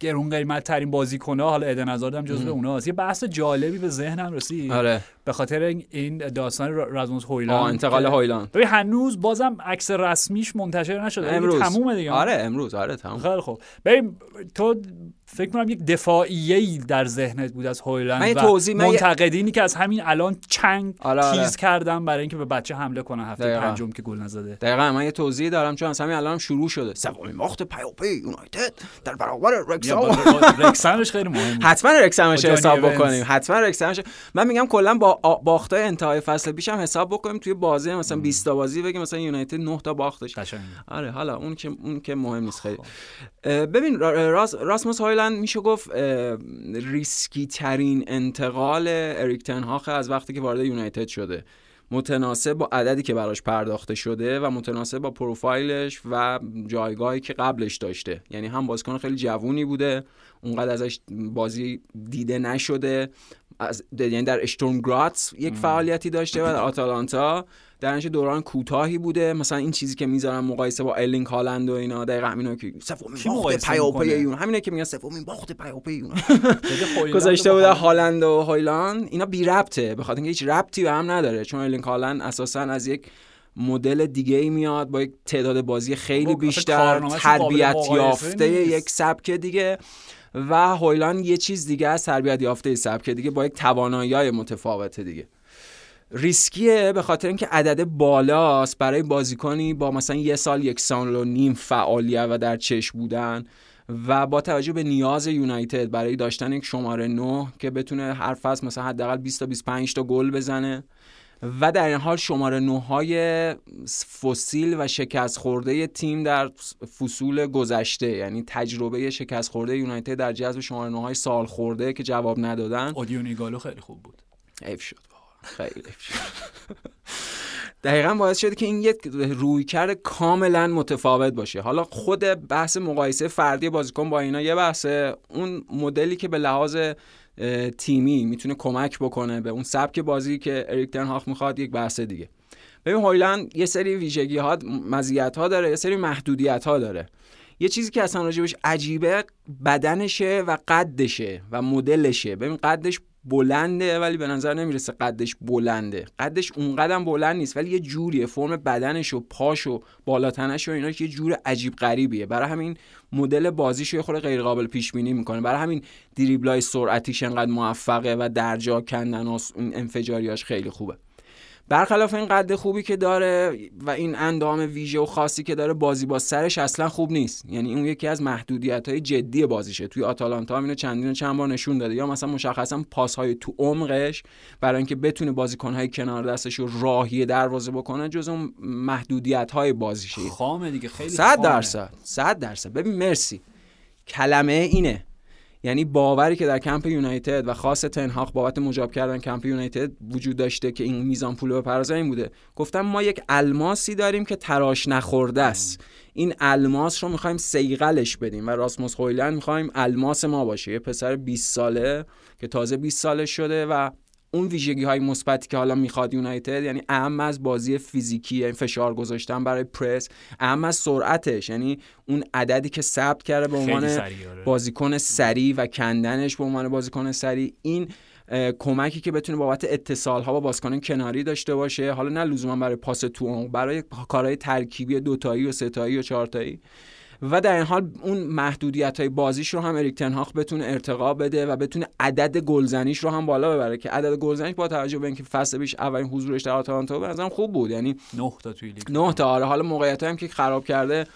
گرون قیمت ترین بازیکن ها حالا ادن هازارد هم جزو اوناست یه بحث جالبی به ذهنم رسید. آره. به خاطر این داستان رازموس هویلند. انتقال هویلند. ببین هنوز بازم عکس رسمیش منتشر نشده. امروز. تمومه دیگه. آره امروز. آره تموم. خیلی خوب. ببین تو فکر کنم یک دفاعیه در ذهنت بود از هویلند و منتقدینی که از همین الان چنگ آره تیز آره. کردن برای اینکه به بچه حمله کنن هفته پنجم که گل نزده. دقیقاً من یه توضیح دارم چون از همین الان شروع شده. سومین باخت پیاپی یونایتد در برابر رکسام رکسامش خیلی مهم حتما رکسامش حساب بکنیم. حتما رکسامش من میگم کلا با باختای انتهای فصل پیشم حساب بکنیم توی بازی مثلا 20 تا بازی بگیم مثلا یونایتد 9 تا باختش. آره حالا اون که اون که مهم نیست خیلی. ببین راس راسموس هایلند میشه گفت ریسکی ترین انتقال اریک تنهاخ از وقتی که وارد یونایتد شده. متناسب با عددی که براش پرداخته شده و متناسب با پروفایلش و جایگاهی که قبلش داشته. یعنی هم بازیکن خیلی جوونی بوده اونقدر ازش بازی دیده نشده. از یعنی در اشتورم گراتس یک فعالیتی داشته و در آتالانتا. در دوران کوتاهی بوده. مثلا این چیزی که می‌ذارن مقایسه با الینگ هالند و اینا دقیقاً همینا که سومین باخت پیاپی اون همینه که میگن سومین باخت پیاپی اون گذاشته بوده هالند و هایلند اینا بی ربطه. به خاطر اینکه هیچ ربطی به هم نداره. چون الینگ هالند اساسا از یک مدل دیگه ای میاد با یک تعداد بازی خیلی بیشتر تربیت یافته یک سبک دیگه. و هویلان یه چیز دیگه از تربیت یافته سبک دیگه با یک توانایی متفاوته دیگه. ریسکیه به خاطر اینکه عدد بالاست. برای بازیکنی با مثلا یه سال یک سال و نیم فعالیت و در چشم بودن و با توجه به نیاز یونایتد برای داشتن یک شماره 9 که بتونه هر فصل مثلا حداقل 20 تا 25 تا گل بزنه و در این حال شماره 9 های فسیل و شکست خورده تیم در فصول گذشته یعنی تجربه شکست خورده یونایتد در جذب شماره 9 های سال خورده که جواب ندادن. اودیونیگالو خیلی خوب بود. حیف شد. خیلی. دقیقا باعث شده که این یک رویکرد کاملا متفاوت باشه. حالا خود بحث مقایسه فردی بازیکن با اینا یه بحث اون مدلی که به لحاظ تیمی می‌تونه کمک بکنه به اون سبک بازی که اریک تنهاخ می‌خواد یک بحث دیگه. ببین هویلند یه سری ویژگی ها مزیت ها داره یه سری محدودیت ها داره. یه چیزی که اصلا راجبش عجیبه بدنشه و قدشه و مدلشه. ببین قدش بلنده ولی به نظر نمی‌رسه قدش بلنده. قدش اونقدر بلند نیست ولی یه جوریه. فرم بدنش و پاش و بالاتنش و اینا یه جور عجیب غریبیه. برای همین مدل بازیش یه خورده غیر قابل پیش بینی می‌کنه. برای همین دریبلای سرعتیش انقدر موفقه و درجا کندن و انفجاریاش خیلی خوبه. برخلاف این قد خوبی که داره و این اندام ویژه و خاصی که داره بازی با سرش اصلا خوب نیست. یعنی اون یکی از محدودیت های جدی بازیشه. توی آتالانتا اینو چندین چند بار نشون داده. یا مثلا مشخصا پاس های تو عمقش برای اینکه بتونه بازیکن های کنار دستش رو راهی دروازه بکنه جز اون محدودیت های بازیشه. خامه دیگه خیلی 100 درصد 100 درصد. ببین مرسی. کلمه اینه. یعنی باوری که در کمپ یونایتد و خاص تنهاق بابت مجاب کردن کمپ یونایتد وجود داشته که این میزان پول به این بوده. گفتم ما یک الماسی داریم که تراش نخورده است. این الماس رو می‌خوایم سیقلش بدیم و راسموس هویلند می‌خوایم الماس ما باشه. یه پسر 20 ساله که تازه 20 ساله شده و اون ویژگی های مثبتی که حالا می‌خواد یونایتد یعنی اهم از بازی فیزیکی یعنی فشار گذاشتن برای پرس اهم از سرعتش یعنی اون عددی که ثبت کرده به عنوان آره. بازیکن سری و کندنش به عنوان بازیکن سری این کمکی که بتونه بابت اتصال ها با بازیکن کناری داشته باشه حالا نه لزوما برای پاس تو برای کارهای ترکیبی دوتایی و ستایی و چهارتایی و در این حال اون محدودیت های بازیش رو هم اریک تنهاخ بتونه ارتقا بده و بتونه عدد گلزنیش رو هم بالا ببره که عدد گلزنیش با توجه به اینکه فصل پیش اولین حضورش در آتالانتا به نظرم خوب بود. یعنی 9 تا توی لیگ. 9 تا آره. حالا موقعیت هم که خراب کرده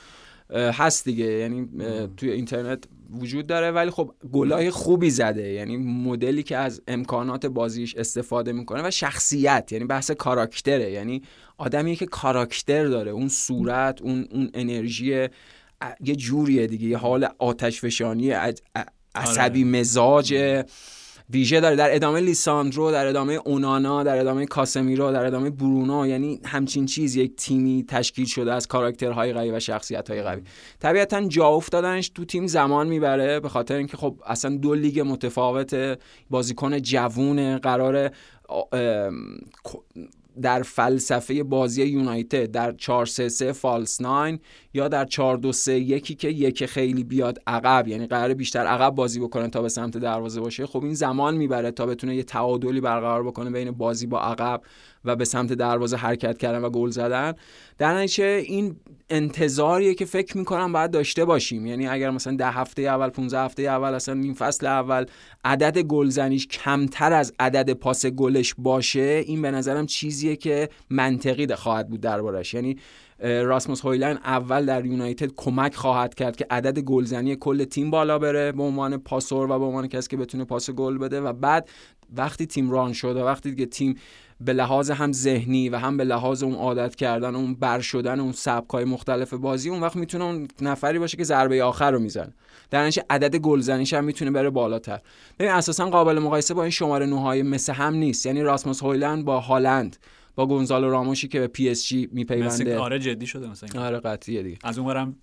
هست دیگه. یعنی توی اینترنت وجود داره ولی خب گلای خوبی زده. یعنی مدلی که از امکانات بازیش استفاده می‌کنه و شخصیت یعنی بحث کاراکتره. یعنی آدمی که کاراکتر داره. اون صورت اون اون انرژی یه جوریه دیگه یه حال آتش فشانی عصبی آره. مزاج ویژه داره. در ادامه لیساندرو در ادامه اونانا در ادامه کاسمیرو در ادامه برونو یعنی همچین چیز یک تیمی تشکیل شده از کاراکترهای قوی و شخصیت‌های قوی. طبیعتا جا افتادنش تو تیم زمان می‌بره به خاطر اینکه خب اصلا دو لیگ متفاوت بازیکن جوون قرار در فلسفه بازی یونایتد در 4 3 3 فالس 9 یا در 4 2 3 یکی که یک خیلی بیاد عقب یعنی قرار بیشتر عقب بازی بکنه تا به سمت دروازه باشه. خب این زمان می‌بره تا بتونه یه تعادلی برقرار بکنه بین بازی با عقب. و به سمت دروازه حرکت کردن و گل زدن. در نتیجه این انتظاریه که فکر می‌کنم باید داشته باشیم. یعنی اگر مثلا ده هفته اول 15 هفته اول اصلا این فصل اول عدد گلزنیش کمتر از عدد پاس گلش باشه این به نظرم چیزیه که منطقی خواهد بود دربارش. یعنی راسموس هویلن اول در یونایتد کمک خواهد کرد که عدد گلزنی کل تیم بالا بره به عنوان پاسور و به عنوان کسی که بتونه پاس گل بده و بعد وقتی تیم ران شده وقتی دیگه تیم به لحاظ هم ذهنی و هم به لحاظ اون عادت کردن اون بر شدن اون سبکای مختلف بازی اون وقت می‌تونه اون نفری باشه که ضربه آخر رو می‌زنه. در نتیجه عدد گلزنیش هم می‌تونه بره بالاتر. ببین اساسا قابل مقایسه با این شماره نه‌های مثل هم نیست. یعنی راسموس هویلند با هالند. با گونزالو راموشی که به پی اس جی میپیونده. آره جدی شده مثلا آره قطعیه دیگه. از اونورم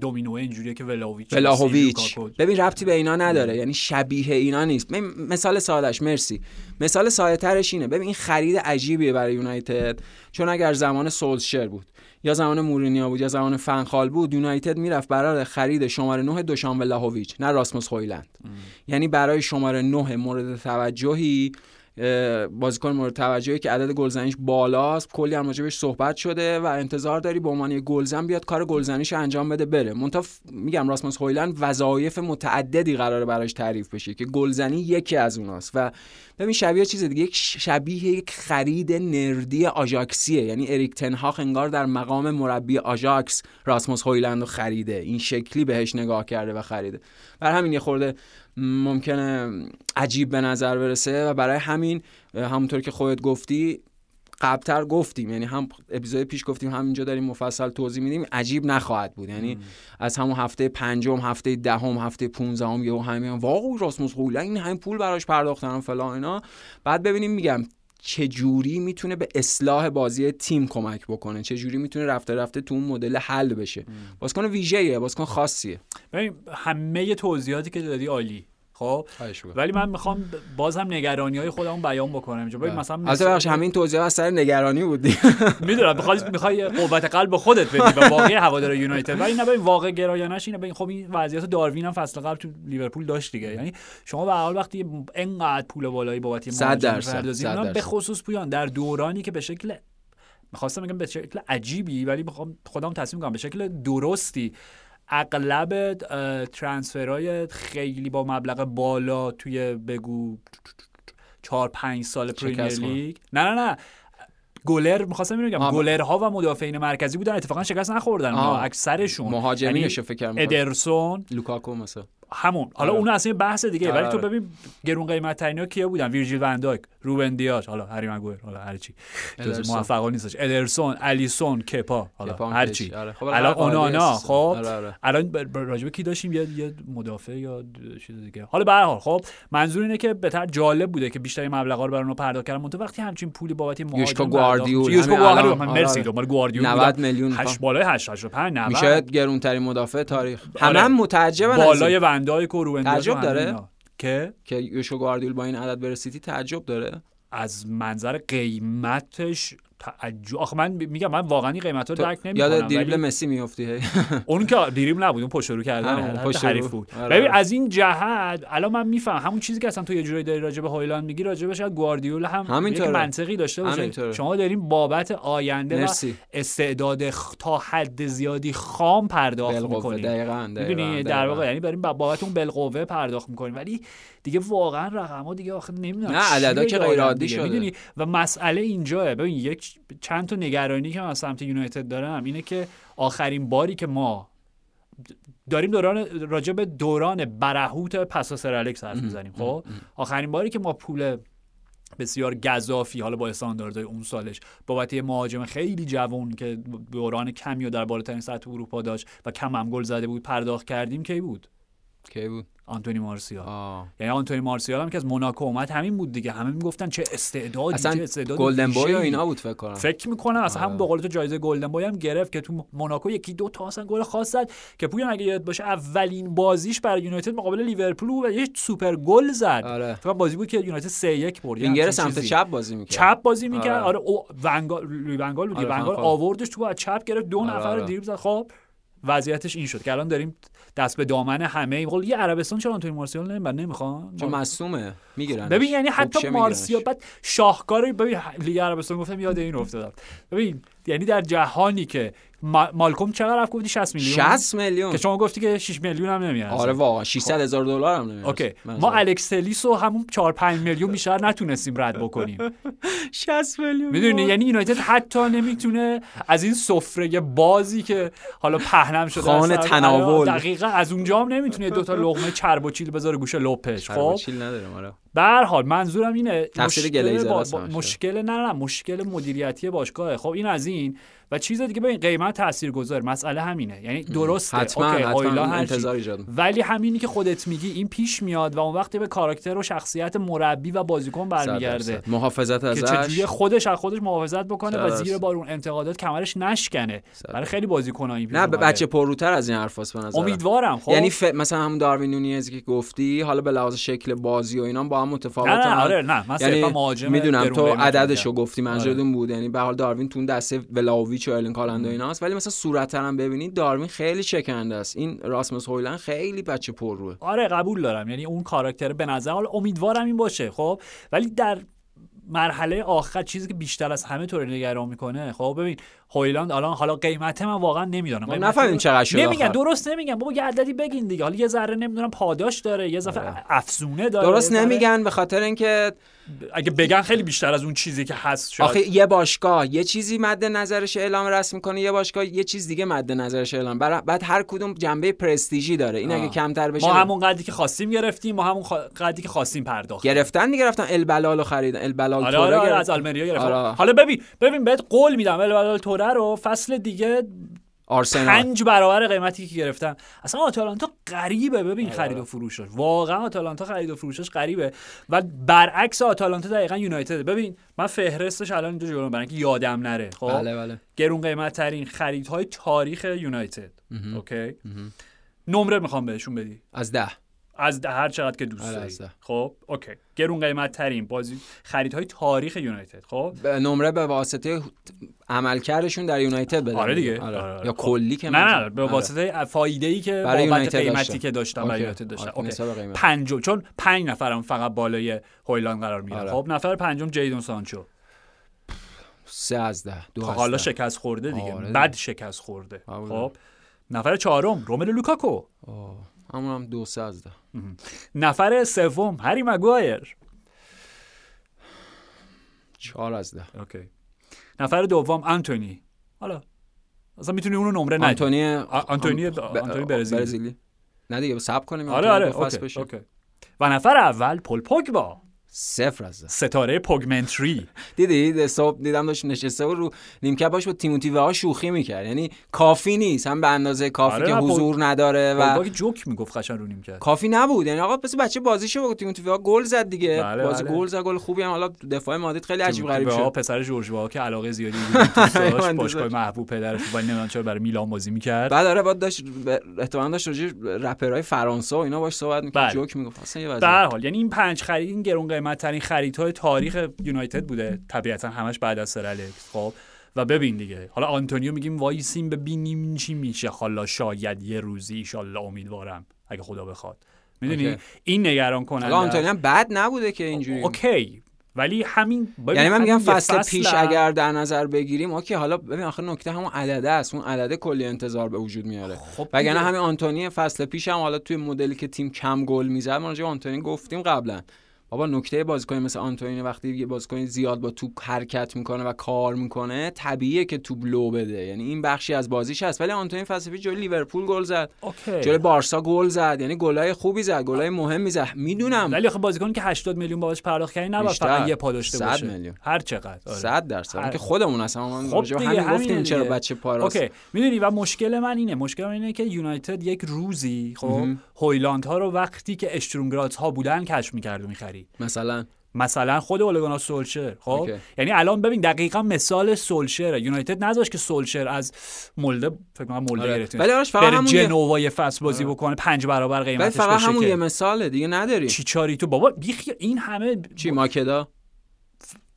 دومینو اینجوریه که ولاویچ ولاهویچ. ببین ربطی به اینا نداره. یعنی شبیه اینا نیست. مثال سادهش مرسی. مثال ساده ترش اینه. ببین این خرید عجیبیه برای یونایتد. چون اگر زمان سولشر بود یا زمان مورینیا بود یا زمان فنخال بود یونایتد می‌رفت برای خرید شماره 9 دوشان ولاهویچ نه راسموس خویلند یعنی برای شماره 9 مورد توجهی بازیکن مورد توجهی که عدد گلزنیش بالاست کلی هم راجبش صحبت شده و انتظار داری به عنوان گلزن بیاد کار گلزنیش انجام بده بره. منتها میگم راسموس هویلند وظایف متعددی قراره براش تعریف بشه که گلزنی یکی از اوناست. و ببین شبیه چیز دیگه یک شبیه یک خرید نردی آژاکسیه. یعنی اریک تنهاخ انگار در مقام مربی آژاکس راسموس هویلند رو خریده. این شکلی بهش نگاه کرده و خریده. بر همین یه خورده ممکنه عجیب به نظر برسه و برای همین همونطور که خودت گفتی قبلتر گفتیم. یعنی هم اپیزود پیش گفتیم همینجا داریم مفصل توضیح میدیم. عجیب نخواهد بود. یعنی از همون هفته پنجم هفته دهم هفته 15 هم یهو همین واقعا راسموس قولا این همین پول براش پرداختن و فلان اینا. بعد ببینیم میگم چه جوری می‌تونه به اصلاح بازی تیم کمک بکنه؟ چه جوری می‌تونه رفته رفته تو اون مدل حل بشه؟ بازیکن ویژه‌ایه بازیکن خاصیه. ببین همه توضیحاتی که دادی عالی. خب. ولی من می‌خوام باز هم نگرانی های خودمون بیان بکنم. اینجا ببین بله. مثلا البته بخش همین توضیح از سر نگرانی بود. می‌دونم می‌خوای می‌خوای قوت قلب خودت بدی و واقعی هوادار یونایتد. ولی نه ببین واقع گرایانش اینه. ببین خب این وضعیت داروین هم فصل قبل تو لیورپول داشت دیگه. یعنی شما به حال وقتی انقدر پول بالایی بابت مهاجم به خصوص پویان در دورانی که به شکل می‌خواستم بگم به شکل عجیبی ولی می‌خوام خودم تصمیم کنم به شکل درستی اغلب ترانسفرهای خیلی با مبلغ بالا توی بگو چهار پنج سال پریمیر لیگ. نه نه نه. گلر می‌خواستم اینو بگم گلرها و مدافعین مرکزی بودن اتفاقا شکست نخوردن. اکثرشون. مهاجمینش یعنی فکر ادرسون. لوکاکو مثلا. همون. حالا آره. اون اصلا بحث دیگه. ولی تو آره. ببین گرون قیمت ترین کیا بودن؟ ویرجیل وندایک روبن دیاش حالا هری مگوئر حالا هر چی. موفق نیستش. ادرسون الیسون کپا حالا هر چی. آره. خب الان اونانا خب. الان راجع به کی داشتیم؟ یه یه مدافع یا چیز دیگه. حالا به هر حال خب منظور اینه که بهتر جالب بوده که بیشتر مبلغا رو اونها پرداخت کردن. تو وقتی همچین پولی بابت مهاجم یوشکو گواردیول یوشکو گواردیول مرسی دنبال گواردیول 90 میلیون 8 بالای 8 85 90 میشه گرون ترین مدافع تاریخ. همه متعجبن بالای وندایک و تعجب داره؟ که؟ که یوشو گواردیول با این عدد برسیدی تعجب داره. از منظر قیمتش تعجب. آخه من میگم من واقعا این قیمت رو درک نمی‌کنم یاد دریبل مسی میافتی؟ اون که دریبل نبود اون پشت رو کردن پشت حریف بود. آره. ببین از این جهت الان من میفهم همون چیزی که اصلا تو یه جوری داری راجع به هایلند میگی راجع به شاید گواردیولا هم یک منطقی داشته باشه. شما داریم بابت آینده و استعداد تا حد زیادی خام پرداخت می‌کنید دقیقاً می‌دونی؟ در واقع یعنی بریم بابت اون بالقوه پرداخت می‌کنیم ولی دیگه واقعا رقم دیگه آخه نمی‌دونم نه عددا که غیر عادی شده. می‌دونی؟ و مسئله اینجاه ببین یک چند تا نگرانی که من سمت یونایتد دارم اینه که آخرین باری که ما داریم دوران راجع به دوران برهوت پسا سر الکس حرف می‌زنیم خب؟ آخرین باری که ما پول بسیار گزافی حالا با استانداردهای اون سالش بابت یه مهاجم خیلی جوان که دوران کمی و در بالاترین سطح اروپا داشت و کم هم گل زده بود پرداخت کردیم کی بود؟ کی بود؟ آنتونی مارسیال. یعنی آنتونی مارسیال هم که از موناکو اومد همین بود دیگه. همه می‌گفتن چه استعدادی اصلا چه استعدادی Golden Boy اینا بود فکر کنم. فکر می‌کنم اصلا هم به قول تو جایزه Golden Boy هم گرفت که تو موناکو یکی دو تا اصلا گل خاص زد که پویان اگه یاد باشه اولین بازیش برای یونایتد مقابل لیورپول و یه سوپر گل زد. آره. فقط بازی بود که یونایتد 3 1 برد وینگر سمت چپ بازی می‌کرد. چپ بازی می‌کرد. آره, آره ونگال ونگال بود. آره ونگال آوردش تو از چپ گرفت دو آره نفر آره. دریبل زد خب وضعیتش این شد که الان داریم دست به دامن همه قول یه عربستان چرا آنتونی مارسیال نمی‌برن نمی‌خوان؟ چون مصدومه می‌گیرن ببین یعنی حتی مارسیال بعد شاهکار ببین لیگ عربستان گفتم یاد این افتادم. ببین یعنی در جهانی که مالکوم چقدر رفت؟ گفتی 60 میلیون. 60 میلیون. که شما گفتی که 6 میلیون هم نمیاد آره واقعا 600 هزار دلار هم نمیاد اوکی. ما الکس تلیسو همون 4 5 میلیون بیشتر نتونستیم رد بکنیم. 60 میلیون. می‌دونی؟ یعنی یونایتد حتی نمی‌تونه از این سفره بازی که حالا پهنم شده خانه تناول. دقیقا از اونجا هم نمی‌تونه دو تا لقمه چرب و چیل بذاره گوشه لپش. خب؟ چیل نداره آره. به هر حال منظورم اینه مشکل با... مشکل نه نه مشکل مدیریتی باشگاه خب این از این. و چیز دیگه ببین قیمت تاثیرگذار مسئله همینه یعنی درسته حتما اوکی حتما. انتظار ایجاد ولی همینی که خودت میگی این پیش میاد و اون وقتی به کاراکتر و شخصیت مربی و بازیکن برمیگرده. محافظت که ازش چجوری خودش از خودش محافظت بکنه و. زیر بار اون انتقادات کمرش نشکنه برای خیلی بازیکن‌ها این نه اومده. بچه پروتر از این حرفاست به نظر امیدوارم خب یعنی ف... مثلا همون داروین نونیز که گفتی حالا به لحاظ شکل بازی و اینا با هم متفاوتن نه نه آره نه من یعنی مهاجم می‌دونم تو عددشو. گفتی منظور آره. بود یعنی به حال داروین تو دسته ولاویچ و الین کالند و ایناست. ولی مثلا صورت هم ببینید داروین خیلی شکننده است. این راسموس هویلند خیلی بچه پر روه. آره قبول دارم. یعنی اون کاراکتر به نظر حالا امیدوارم این باشه خب. ولی در مرحله آخر چیزی که بیشتر از همه طور نگران می‌کنه خب ببین هویلاند الان حالا قیمت من واقعا نمی‌دونم. نفهمیم چقدر شد نمیگن آخر. درست نمیگن. بابا یه عددی بگین دیگه. حالا یه ذره نمی‌دونم پاداش داره یه ذره افزونه داره درست نمیگن به خاطر اینکه اگه بگن خیلی بیشتر از اون چیزی که هست شاید آخه یه باشگاه یه چیزی مد نظرش اعلام رسم کنه یه باشگاه یه چیز دیگه مد نظرش اعلام برا- بعد هر کدوم جنبه پرستیژی داره این اگه آه. کمتر بشه ما همون قدری که خواستیم گرفتیم ما همون خوا- قدری که خواستیم پرداخت گرفتن دیگه رفتن البلال رو خریدن البلال آره آره, آره گرفتن. از آلمریا گرفتم آره. حالا ببین ببین بهت قول میدم البلال توره رو فصل دیگه آرسنال. پنج برابر قیمتی که گرفتم اصلا آتالانتا غریبه. ببین آره. خرید و فروشش. واقعا آتالانتا خرید و فروشش غریبه. و برعکس آتالانتا دقیقا یونایتد ببین من فهرستش الان اینجا جلوم برای اینکه یادم نره. خب؟ بله بله. گرون قیمت ترین خریدهای تاریخ یونایتد. اوکی؟ نمره می‌خوام بهشون بدی. از ده. از ده- هر چقدر که دوست آره، داری. خب؟ اوکی. گرون قیمت ترین بازی خریدهای تاریخ یونایتد. خب؟ نمره به واسطه عملکردشون در یونایتد بدن آره دیگه آره. آره، آره. یا کلی که نه نه. به آره. واسطه فایده ای که برای یونایتد قیمتی. که اوکی. برای یونایتد داشتن آره، اوکی. پنجم چون پنج نفرم فقط بالای هویلند قرار می‌گیرن. خب نفر پنجم جیدون سانچو سه از ده دو خب حالا. شکست خورده دیگه آره بد شکست خورده. خب نفر چهارم روملو لوکاکو. همون هم دو سه از ده نفر سوم هری مگوایر چهار از ده اوکی نفر دوم آنتونی حالا اصلا می‌تونی اونو نمره ندی آنتونی آنتونی- آنتونی برزیلی. نه دیگه صبر کنیم آره آره. اوکی. و نفر اول پل پوگبا صفر از ستاره Pogmentary دیدی صبح دیدم داشت نشسته بود رو نیمکت باش با تیموتی وه‌آ شوخی می‌کرد. یعنی کافی نیست. هم به اندازه کافی آره، که پول- حضور نداره و که جوک می‌گفت قشنگ رو نیمکت کافی نبود. یعنی آقا پس بچه بازیشو با تیموتی وه‌آ گل زد دیگه. بله، بازی بله. گل زد گل خوبی هم. حالا دفاع مادرید خیلی عجیب غریب شد. پسر جورج وه‌آ که علاقه زیادی داشت باشگاه. محبوب پدرش ولی نمی‌دونم چرا برای میلان بازی می‌کرد. بعد آره بعد داشت احتمالاً داشت راجع رپرهای فرانسه و اینا باش صحبت می‌کرد. بله. جوک می‌گفت اصلا یه هر حال یعنی این پنج خرید این گرون قیمت ترین خریدهای تاریخ یونایتد بوده. طبیعتا همش بعد از سر الکس. خب و ببین دیگه. حالا آنتونیو میگیم وایسیم ببینیم چی میشه. حالا شاید یه روزی ایشالله امیدوارم اگه خدا بخواد. می‌دونی. این نگران کننده حالا آنتونی است. هم بد نبوده که اینجوری. اوکی. ولی همین یعنی من میگم فصل فصل پیش هم- اگر در نظر بگیریم اوکی حالا ببین آخه نکته همون عدده است. اون عدده کلی انتظار به وجود میاره. خب وگرنه. همین آنتونی فصل پیش هم حالا توی مدلی که تیم کم گل می‌زد ما راجع آنتونی گفتیم قبلا. بابا نکته بازیکن مثل آنتونی وقتی یه بازیکن زیاد با توپ حرکت می‌کنه و کار می‌کنه طبیعیه که توپ لو بده. یعنی این بخشی از بازیش هست. ولی آنتونی فصل پیش جلوی لیورپول گل زد. جلوی بارسا گل زد. یعنی گلای خوبی زد. گلای مهمی زد. می‌دونم. ولی آخه بازیکن که 80 میلیون بابتش پرداخت کردی نباید. فقط یه پا داشته 100 باشه. میلیون. هر چقدر. آره. 100 درصد. هر- که خودمون اصلا ما خب همین گفتیم چرا. بچه پاراست. اوکی. می‌دونی و مشکل من اینه. مشکل من اینه که یونایتد یک روزی خب هویلاند ها رو وقتی که اشترونگراتس ها بودن کشف می‌کرد و می‌خرید. مثلا. مثلا خود اولگانا سولشر خب؟ اوکی. یعنی الان ببین دقیقا مثال سولشر یونایتد نذاشت که سولشر از مولده فکر کنم مولده آره. گرفت ولی آرش فقط همون جنوا یه فصل بازی بکنه پنج برابر قیمتش فقط بشه همون که یه مثاله دیگه نداری. چیچاری تو بابا بیخی این همه چی ماکدا؟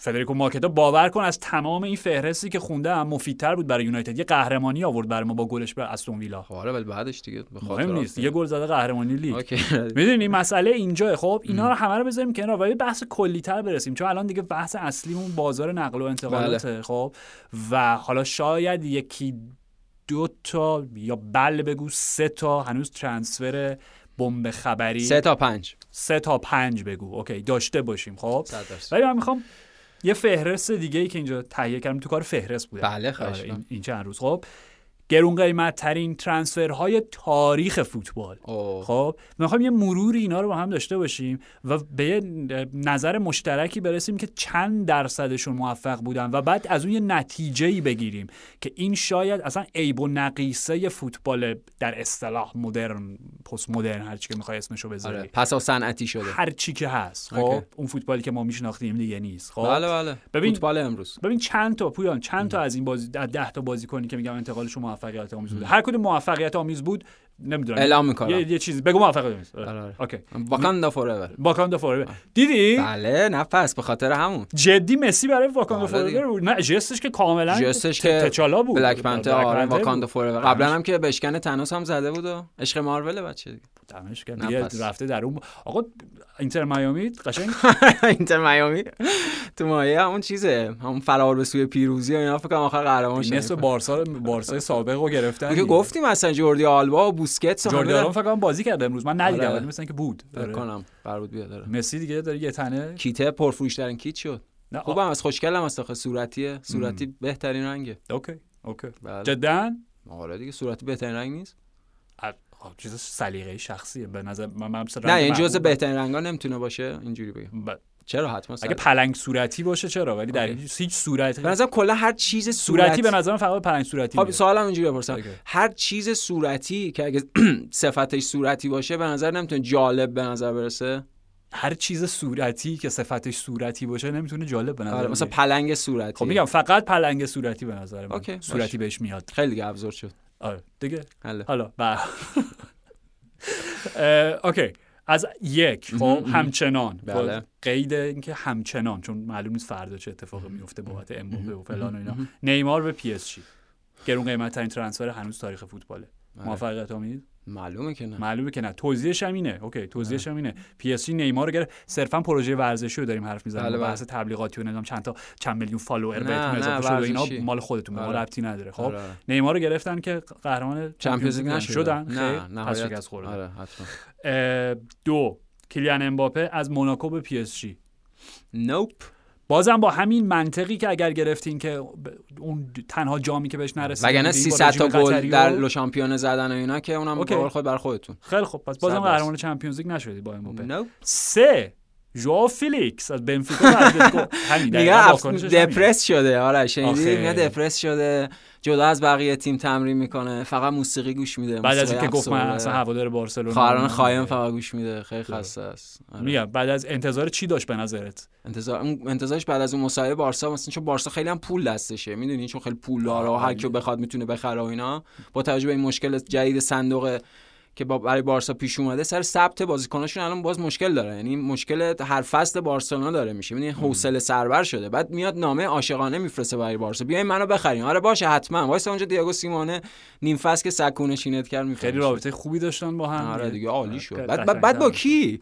فدریکو ماکتا باور کن از تمام این فهرستی که خونده هم مفیدتر بود برای یونایتد. یه قهرمانی آورد برای ما با گلش به استون ویلا. آره ولی بعدش دیگه به خاطر مهم نیست. یه گل زده قهرمانی لیگ. می‌دونی مسئله اینجا خب اینا رو همه رو بذاریم کنار. و یه بحث کلیتر برسیم. چون الان دیگه بحث اصلیمون بازار نقل و انتقالاته خب. و حالا شاید یکی دو تا یا بل بگو سه تا هنوز ترانسفر بمب خبری. سه تا پنج. سه تا پنج بگو. اوکی داشته باشیم خب. ولی من می‌خوام یه فهرست دیگه ای که اینجا تهیه کردم تو کار فهرست بوده بله، خواهش آره،. این, این چند روز خب گرون قیمت ترین ترانسفرهای تاریخ فوتبال. اوه. خب می‌خوایم یه مروری اینا رو با هم داشته باشیم و به یه نظر مشترکی برسیم که چند درصدشون موفق بودن و بعد از اون یه نتیجه ای بگیریم که این شاید اصلا عیب و نقیصه فوتبال در اصطلاح مدرن پست مدرن هر چی که می‌خوای اسمشو بذاری. آره پس صنعتی شده. هر چی که هست. خب اوکی. اون فوتبالی که ما میشناختیم دیگه نیست. خب بله بله. ببین- فوتبال امروز. ببین چند تا پویان چند تا از این بازی از 10 تا بازیکنی که میگم انتقالشون موفقیت آمیز بود. هر کدوم موفقیت آمیز بود نمی‌دونم. اعلام می‌کنم. یه, یه چیزی بگو موفقیت آمیز آره. آره،. اوکی. واکاندا forever. واکاندا forever. دیدی؟ بله نه پس به خاطر همون. جدی مسی برای واکاندا آره. forever بود. نه ژستش که کاملا ژستش که تچالا بود. Black Panther آره واکاندا. forever. قبلا هم که بشکن تانوس هم زده بود و عشق مارول بچه دیگه. دمش کرد دیگه. رفته در اون آقا اینتر میامی؟ قشنگ؟ اینتر میامی؟ تو مایه همون چیزه. همون فرار به سوی پیروزی و اینا فکر کنم آخر قهرمان شد نصف بارسا رو بارسا سابق رو گرفتن که. گفتیم مثلا جوردی آلبا و همه جوردی آلبا فکر کنم بازی کرده امروز. من ندیدم آره. ولی مثلا که بود. فکر آره. کنم. قرار بود بیاد داره مسی دیگه داره یه تنه. کیته پرفروش ترین کیت شد. خوبم از خوشگلم از آخه صورتیه. صورتی بهترین رنگه. اوکی اوکی. بله. جدا؟ آره دیگه صورتی بهترین رنگ نیست. چیز سلیقه شخصیه به نظر من, من مثلا نه این جزء محبوب- بهترین رنگا نمی‌تونه باشه اینجوری بگم ب- چرا حتما اگه. پلنگ صورتی باشه چرا ولی در اوکی. هیچ هیچ صورت به نظرم کلا هر چیز صورتی صورتی به نظرم فقط پلنگ صورتی خب. سوالم اینجوری بپرسم. هر چیز صورتی که اگه صفتش صورتی باشه به نظر نمی‌تونه جالب به نظر برسه هر چیز صورتی که صفتش صورتی باشه نمی‌تونه جالب به نظر آره مثلا. پلنگ صورتی خب میگم فقط پلنگ صورتی به نظر من صورتی. بهش میاد خیلی ابزار شد آره دیگه؟ حالا. با اه، اوکی. از یک خب همچنان. بله. قید اینکه همچنان چون معلوم نیست فردا چه اتفاقی میفته بابت امباپه و فلان و اینا. نیمار به PSG. گرون قیمت ترین transfer هنوز تاریخ فوتباله. آره. موفقیت آمیز معلومه که نه. معلومه که نه. توضیحش هم اینه okay توضیحش هم اینه پی اس جی نیمار رو گرفت. صرفا پروژه ورزشی رو داریم حرف می‌زنیم. بله، بله. بحث تبلیغاتی و نظام چند تا چند میلیون follower بهتون اضافه شده اینا. مال خودتون. به ما آره. ربطی نداره. خب آره، آره. نیمار رو گرفتن که قهرمان چمپیونز لیگ نشدن شدن. نه شکست خوردن. آره حتما. دو کیلیان امباپه از موناکو به پی اس جی nope. بازم با همین منطقی که اگر گرفتین که اون تنها جامی که بهش نرسیدین وگرنه بودین با 300 تا گل در لو شامپیون زدن و اینا که اونم قول خود بر خودتون. خیلی خب پس بازم قهرمان چمپیونز لیگ نشدید با امباپه nope سه. ژو فیلیکس از بنفیکا همین. دپرس شده. آره شنیدی. میگه دپرس شده. جدا از بقیه تیم تمرین می‌کنه. فقط موسیقی گوش میده. بعد از اینکه گفت من. اصلا هوادار بارسلونا خواهران. خایم فقط گوش میده. خیلی خسته است. آره. میگم بعد از انتظار چی داشت به نظرت؟ انتظار انتظارش بعد از اون مصاحبه بارسا مثلا چون بارسا خیلی هم پول دستشه. می‌دونی؟ چون خیلی پول داره و هر کیو بخواد می‌تونه بخره و اینا. با توجه به این مشکل جدید صندوق که با برای بارسا پیش اومده سر ثبت بازیکناشون الان باز مشکل داره. یعنی مشکل هر فصل بارسلونا داره میشه. یعنی حوصله سربر شده. بعد میاد نامه عاشقانه میفرسته برای بارسا. بیاین منو بخرین آره باشه حتما. وایس اونجا دیاگو سیمونه نیم فصل که سکونه شینت کرد میفرسته. خیلی رابطه خوبی داشتن با هم آره دیگه. عالی شد. بعد بعد, با. کی؟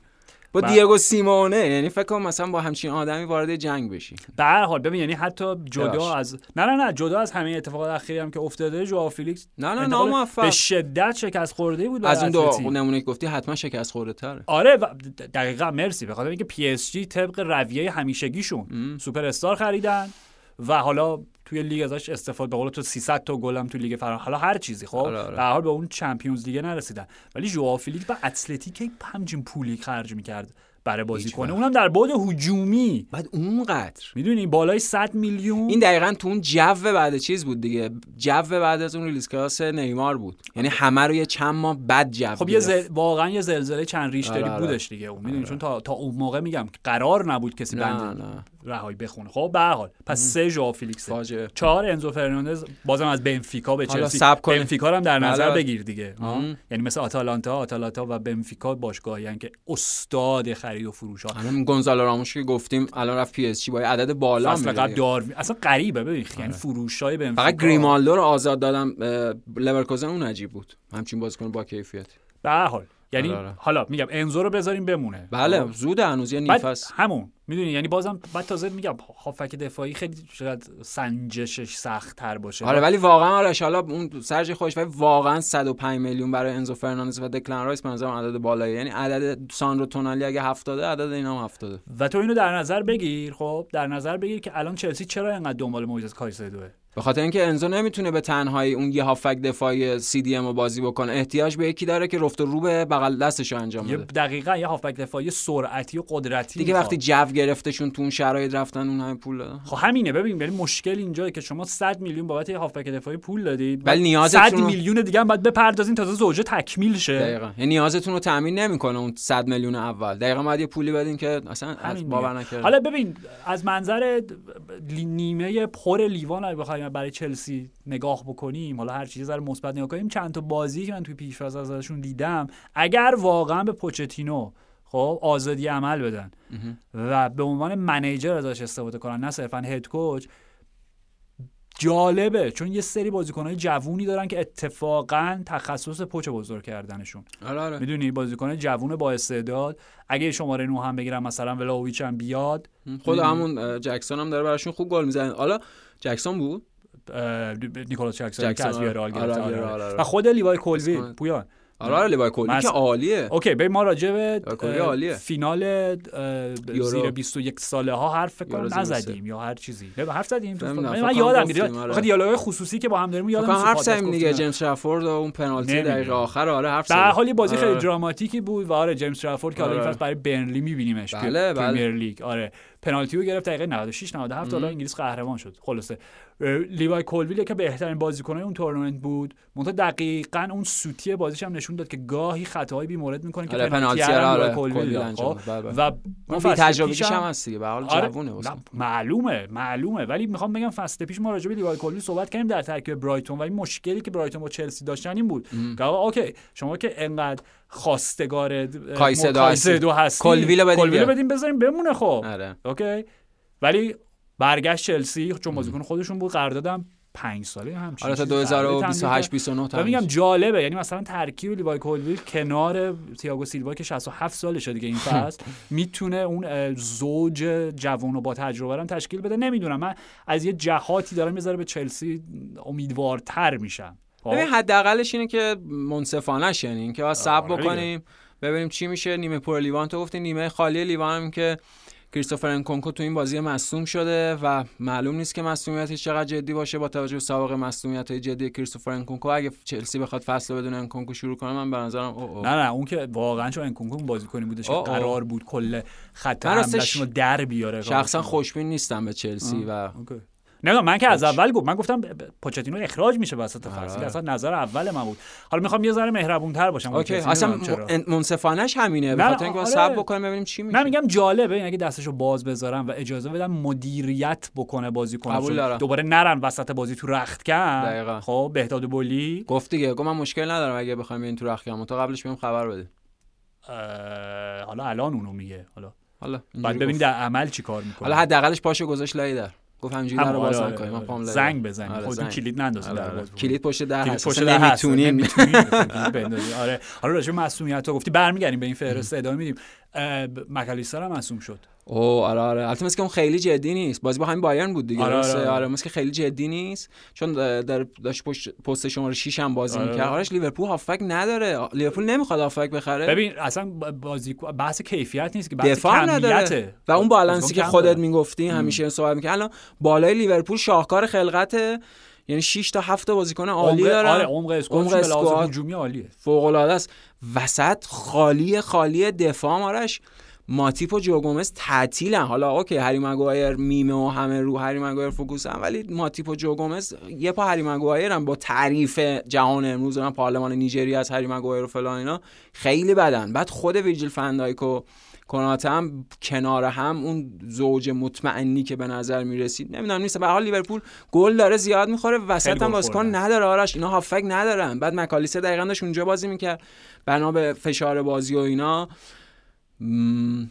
با دیاگو سیمونه یعنی فکر کنم مثلا با همچین آدمی وارد جنگ بشی. به هر حال ببین یعنی حتی جدا. از نه نه نه جدا از همه اتفاقات اخیری هم که افتاده جو فیلیکس نه نه ناموفق. به شدت شکست خورده بود از اون دو. نمونه که گفتی حتما شکست خورده تره. آره و دقیقا مرسی. به خاطر اینکه پی اس جی طبق رویه همیشگیشون سوپر استار خریدن. و حالا توی لیگ ازش استفاده به قول تو 300 تا گل هم توی لیگ فرانسه حالا هر چیزی خب؟ آره، آره. به هر حال به اون چمپیونز لیگ نرسیدن. ولی ژو فیلیکس به اتلتیک همچین پولی خرج می‌کرد برای بازی کنه. اونم در بعد هجومی. بعد اونقدر. می‌دونی بالای 100 میلیون. این دقیقا تو اون جو بعد چیز بود دیگه. جو بعد از اون release clause نیمار بود. یعنی همه رو یه چند ماه بد جو خب یه. زل... واقعا یه زلزله چند ریشتری آره، آره. بودش دیگه. اون می‌دونی چون تا تا اون موقع میگم قرار نبود کسی نه بند نه. رهایی بخونه. خب به حال. پس سه ژو فیلیکس. چهار انزو فرناندز. بازم از بنفیکا به چلسی. بنفیکا هم در نظر بله. بگیر دیگه. یعنی مثل آتالانتا آتالانتا و بنفیکا باشگاهی که استاد خرید و فروش ها. الان گونزالو راموش که گفتیم الان رفت پی اس جی با عدد بالا فصل میره قبل. داروین اصلا غریبه ببین. یعنی فروش های بنفیکا. فقط گریمالدو رو آزاد دادم لورکوزن اون عجیب بود. همچین بازیکن با کیفیت. به هر حال. یعنی آره، آره. حالا میگم انزو رو بذاریم بمونه. بله خب؟ زود هنوز بعد فصل. همون می‌دونی؟ یعنی بازم بعد تازه میگم هافک دفاعی خیلی شاید سنجشش سخت تر باشه. آره ولی واقعا آرش حالا اون سرج خوش ولی واقعا 105 میلیون برای انزو فرناندز و دکلن رایس به نظرم عدد بالایی یعنی عدد ساندرو تونالی اگه 70 عدد اینا هم 70 و تو اینو در نظر بگیر خب؟ در نظر بگیر که الان چلسی چرا اینقدر دنبال مویزس کایسدوه به خاطر اینکه انزو نمی‌تونه به تنهایی اون یه هافک دفاعی سی دی ام رو بازی بکنه احتیاج به یکی داره که رفت و رو به بغل دستش رو انجام بده. دقیقا یه هافبک دفاعی سرعتی و قدرتی دیگه می‌خواد. وقتی جو گرفتشون تو اون شرایط رفتن اون همه پول دادن. خب همینه ببین ولی مشکل اینجاست که شما 100 میلیون بابت یه هافبک دفاعی پول دادید ولی نیازتون 100 رو- میلیون دیگه هم باید بپردازین تا زوجه تکمیل شه. دقیقا. یعنی نیازتون رو تامین نمی‌کنه اون 100 میلیون اول. دقیقا باید یه پولی بدین که اصلا باور. نکرد حالا ببین از منظر نیمه پر لیوان اگه بخوایم برای چلسی نگاه بکنیم حالا هر چیزی رو مثبت نگاه کنیم چند تا بازی که من توی پیش‌فصل ازشون دیدم اگر واقعا به پوچتینو خب آزادی عمل بدن و به عنوان منیجر ازش استفاده کنن نه صرفا هد کوچ جالبه چون یه سری بازیکنهای جوونی دارن که اتفاقا تخصص پچ بزرگ کردنشون. آره آره. می‌دونی بازیکن جوون با استعداد اگه شماره نه هم بگیرن مثلا ولاویچ هم بیاد. خود همون جکسون هم داره براشون خوب گل می‌زنه. حالا جکسون بود؟ نیکولاس جکسون که از ویارال آره، آره، آره، آره، آره. و خود لیوای کولویل پویان آره آره لیوای کولویل مس- که عالیه okay به ما راجع به. فینال. زیر 21 ساله ها حرف فکر کنم نزدیم یا هر چیزی نه حرف زدیم تو من, یادم میاد آره. آخه دیالوگ خصوصی که با هم داریم یادم نیست حرف زدیم دیگه. جیمز ترافورد و اون پنالتی. دقیقه آخر آره حرف در زدیم. حال یه بازی خیلی آره. دراماتیکی بود و آره جیمز ترافورد که حالا این آره. برای برنلی میبینیمش بله، بله. پریمیر لیگ آره پنالتی رو گرفت دقیقه 96 97 حالا انگلیس قهرمان شد خلاصه لیوای کولویل که بهترین بازیکنای اون تورنمنت بود. منتها دقیقا اون سوتی بازیش هم نشون داد که گاهی خطاهای بی‌مورد می‌کنه که آره، پنالتی هم آره، لیوای کولویل کولویل خب؟ داد، بله، و اون بی پیشم- هم هست دیگه به حال آره، جوونه معلومه معلومه. ولی می‌خوام بگم فصل پیش ما راجع به لیوای کولویل صحبت کردیم در ترکیب برایتون ولی مشکلی که برایتون با چلسی داشتن این بود. که okay شما که انقدر خواستگار کایسدو هستی. رو بدیم بذاریم بمونه خب. آره. اوکی؟ ولی برگشت چلسی چون بازیکن خودشون بود قراردادم پنج ساله همچین آره تا چیزی 2028 تمدید 29 و میگم جالبه یعنی مثلا ترکیب لیوای کولویل کنار تییاگو سیلوا که 67 سالشه دیگه این فصل می‌تونه اون زوج جوان و با تجربه رو تشکیل بده. نمی‌دونم من از یه جهاتی دارم می‌ذاره به چلسی امیدوارتر میشم. خب؟ ببین حداقلش اینه که منصفانش یعنی اینکه باید صبر آره بکنیم ببینیم چی میشه. نیمه پر لیوان تو گفتی نیمه خالی لیوان هم که کریستوفر انکونکو تو این بازی مصدوم شده و معلوم نیست که مصدومیتش چقدر جدی باشه با توجه به سابقه مصدومیت های جدی کریستوفر انکونکو اگه چلسی بخواد فصل بدون انکونکو شروع کنه من به نظرم او او. نه نه اون که واقعا چون انکونکو بازیکنی بودش که آه، آه. قرار بود کل خط حملهشون رو در بیاره شخصا خوشبین نیستم به چلسی و okay. نه من که از اول گفت من گفتم پوچتینو اخراج میشه وسط فصل. اصلا نظر اول من بود. حالا می‌خوام یه ذره مهربون تر باشم. اوکی. اصلا منصفانش همینه. به نه، خاطر اینکه آره. صبر بکنیم ببینیم چی میشه. من میگم جالبه. این اگه دستشو باز بذارم و اجازه بدم مدیریت بکنه بازیکن قبول دارم. دوباره نرن وسط بازی تو رخت کن. خب بهداد بولی گفت دیگه. گفت من مشکل ندارم اگه بخوایم این تو رخکم تا قبلش بهم خبر بده حالا الان اونو میگه. حالا. حالا بعد گفت. در عمل چی کار می‌کنه. حالا حداقلش پاشو گذاشت لای در. گفت همینجوری در رو باز نکنیم من پام لای در. زنگ بزنید آره، خودتون. کلید نندازید آره، آره. کلید پشت در هست پشت در هست. بندازید. آره حالا راجع به مسئولیت ها گفتی برمیگردیم به این فهرست ادامه میدیم مکالیستر هم مصوم شد. او آره آره. البته مثل که اون خیلی جدی نیست. بازی با همین بایرن بود دیگه آره،؟ آره، آره, آره. مثل که خیلی جدی نیست. چون در داشت پشت پست شماره 6 هم بازی آره. می‌کرد. آرش لیورپول هافک نداره. لیورپول نمی‌خواد هافک بخره. ببین اصلا بازی بحث کیفیت نیست که بحث دفاع نداره. و اون بالانسی که خودت. می‌گفتی همیشه صحبت می‌کردی. الان بالای لیورپول شاهکار خلقته یعنی 6 تا 7 بازیکن عالی دارن. آره عمق squad. هجومی عالیه. فوق العاده است وسط خالی خالی دفاع مارش ماتیپ و جوگومز تعطیلن. حالا okay هری مگوایر میمه و همه رو هری مگوایر focus ن ولی ماتیپ و جوگومز یه پا هری مگوایر هم با تعریف جهان امروز من پارلمان نیجریه از هری مگوایر و فلان اینا خیلی بدن. بعد خود ویجیل فندایک و کناته هم کنار هم اون زوج مطمئنی که به نظر می‌رسید نمی‌دونم نیست. به حال لیورپول گل داره زیاد می‌خوره. وسط هم بازیکن. نداره. آرش اینا هافک ندارن. بعد مکالیستر دقیقا داشت اونجا بازی می‌کرد. بنا به فشار بازی و اینا.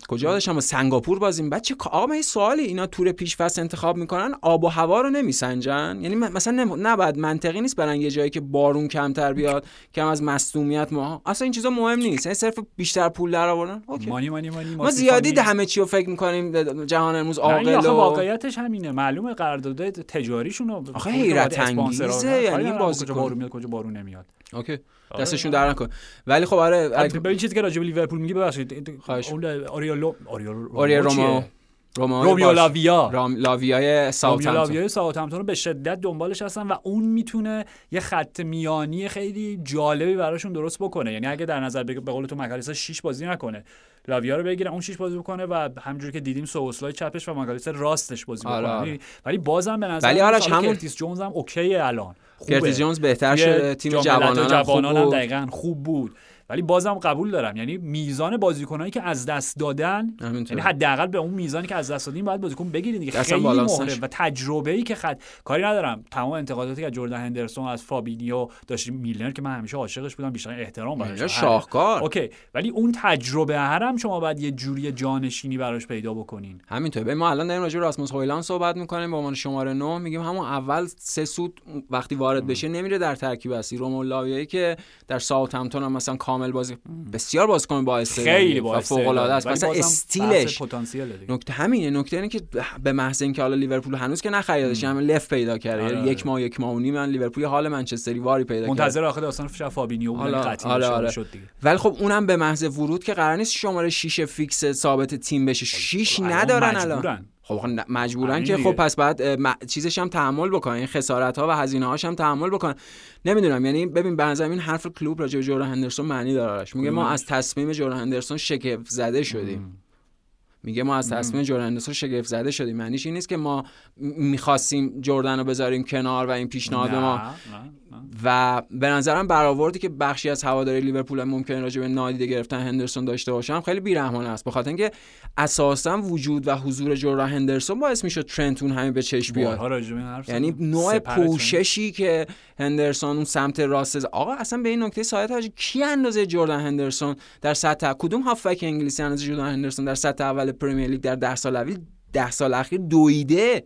کجا داشتم سنگاپور بازیم بعد چه آقا من سوالی اینا تور پیش فصل انتخاب می‌کنن آب و هوا رو نمیسنجن. یعنی مثلا نباید منطقی نیست برن یه جایی که بارون کمتر بیاد کم از مصدومیت ما. اصلا این چیزا مهم نیست. این صرف بیشتر پول در آوردن. مانی مانی مانی ما زیادی ده همه چی رو فکر می‌کنیم جهان امروز عاقل و واقعیتش همینه. معلومه قرارداد تجاریشون آخه حیرت انگیزه. یعنی این بازیکن بارون میاد کجا بارون نمیاد. اوکی. آره. دستشون در نکن ولی خب آره ببین چیزی که راجع به لیورپول میگه ببخشید اون اوریولو اوریولو رومیو لاویا. رام لاویای ساوثهامپتون لاویای ساوثهامپتون رو به شدت دنبالش هستن و اون می‌تونه یه خط میانی خیلی جالبی براشون درست بکنه. یعنی اگه در نظر به قول تو مک‌آلیستر 6 بازی نکنه لاویا رو بگیره اون 6 بازی بکنه و همونجوری که دیدیم سوبوسلای چپش و مک‌آلیستر راستش بازی آره، بکنه. آره. ولی بازم به نظر ولی آرش همون جونز هم okay الان. کرتیس جونز بهتر شده تیم جوانان هم دقیقاً خوب بود. ولی بازم قبول دارم. یعنی میزان بازیکنایی که از دست دادن یعنی حداقل به اون میزانی که از دست دادیم باید بازیکن بگیرید دیگه. خیلی مهره و تجربه ای که خد کاری ندارم. تمام انتقاداتی که جردن هندرسون از فابینیو داشتیم. میلنر که من همیشه عاشقش بودم. بیشتر احترام براش شاهکار. Okay. ولی اون تجربه هم شما باید یه جوری جانشینی براش پیدا بکنین. همینطور ما الان داریم راجع به راسموس هویلند صحبت می‌کنیم. به عنوان شماره 9 میگیم همون اول سه سود وقتی وارد بشه نمیره در ترکیب اصلی. رومو که در ساوثهمپتون هم مثلا کامل بازی. بسیار بازیکن با خیلی با فوق العاده است. مثلا استیلش. نکته همینه. نکته اینه که به محض اینکه حالا لیورپول هنوز که نخریدش همه لف پیدا کرده. آره. یک ماه یک ماه و نیم من لیورپول حال منچستری واری پیدا کرد منتظر آخر داستان فابینیو بود قطعی آره آره. شد دیگه. ولی خب اونم به محض ورود که قرار نیست شماره 6 فیکس ثابت تیم بشه. 6 ندارن الان. خب مجبورن که خب پس بعد چیزش هم تحمل بکنن این خسارت ها و هزینه هاش هم تحمل بکنن. نمی‌دونم یعنی ببین به نظر این حرف کلوب راجع به جورا هندرسون معنی داره میگه ما از تصمیم جورا هندرسون شگفت زده شدیم میگه ما از تصمیم جردن هندرسون شگفت زده شدیم. معنیش این نیست که ما می‌خواستیم جردن رو بذاریم کنار و این پیشنهاد ما؟ و به نظرم برآوردی که بخشی از هواداری لیورپول ممکن راجع به نادیده گرفتن هندرسون داشته باشم خیلی بیرحمانه است. بخاطر اینکه اساسا وجود و حضور جورا هندرسون باعث می‌شد ترنتون همین به چشم بیاد. یعنی نوع پوششی که هندرسون اون سمت راست آقا اصلا به این نکته سایت کی اندازه جردن هندرسون در سطح کدوم هافک انگلیسی اندازه جردن هندرسون در سطح اول پرمیر لیگ در ده سال اول ده سال اخیر دویده.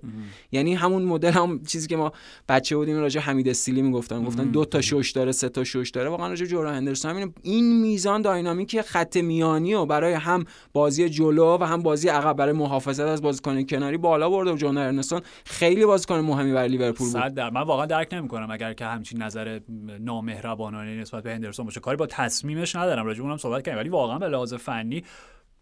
یعنی همون مدل هم چیزی که ما بچه بودیم راجع حمید استیلی می‌گفتن. گفتن دو تا شوش داره سه تا شوش داره. واقعا راجع جورا هندرسون همین این میزان داینامیکی خط میانی و برای هم بازی جلو و هم بازی عقب برای محافظت از بازیکن کناری بالا برده و جون ارنستون خیلی بازیکن مهمی برای لیورپول بود. در من واقعا درک نمی‌کنم اگر که همچین نظر نامهربانانه نسبت به هندرسون باشه. کاری با تصمیمش ندارم. راجع اونم صحبت کردیم. ولی واقعا به لحاظ فنی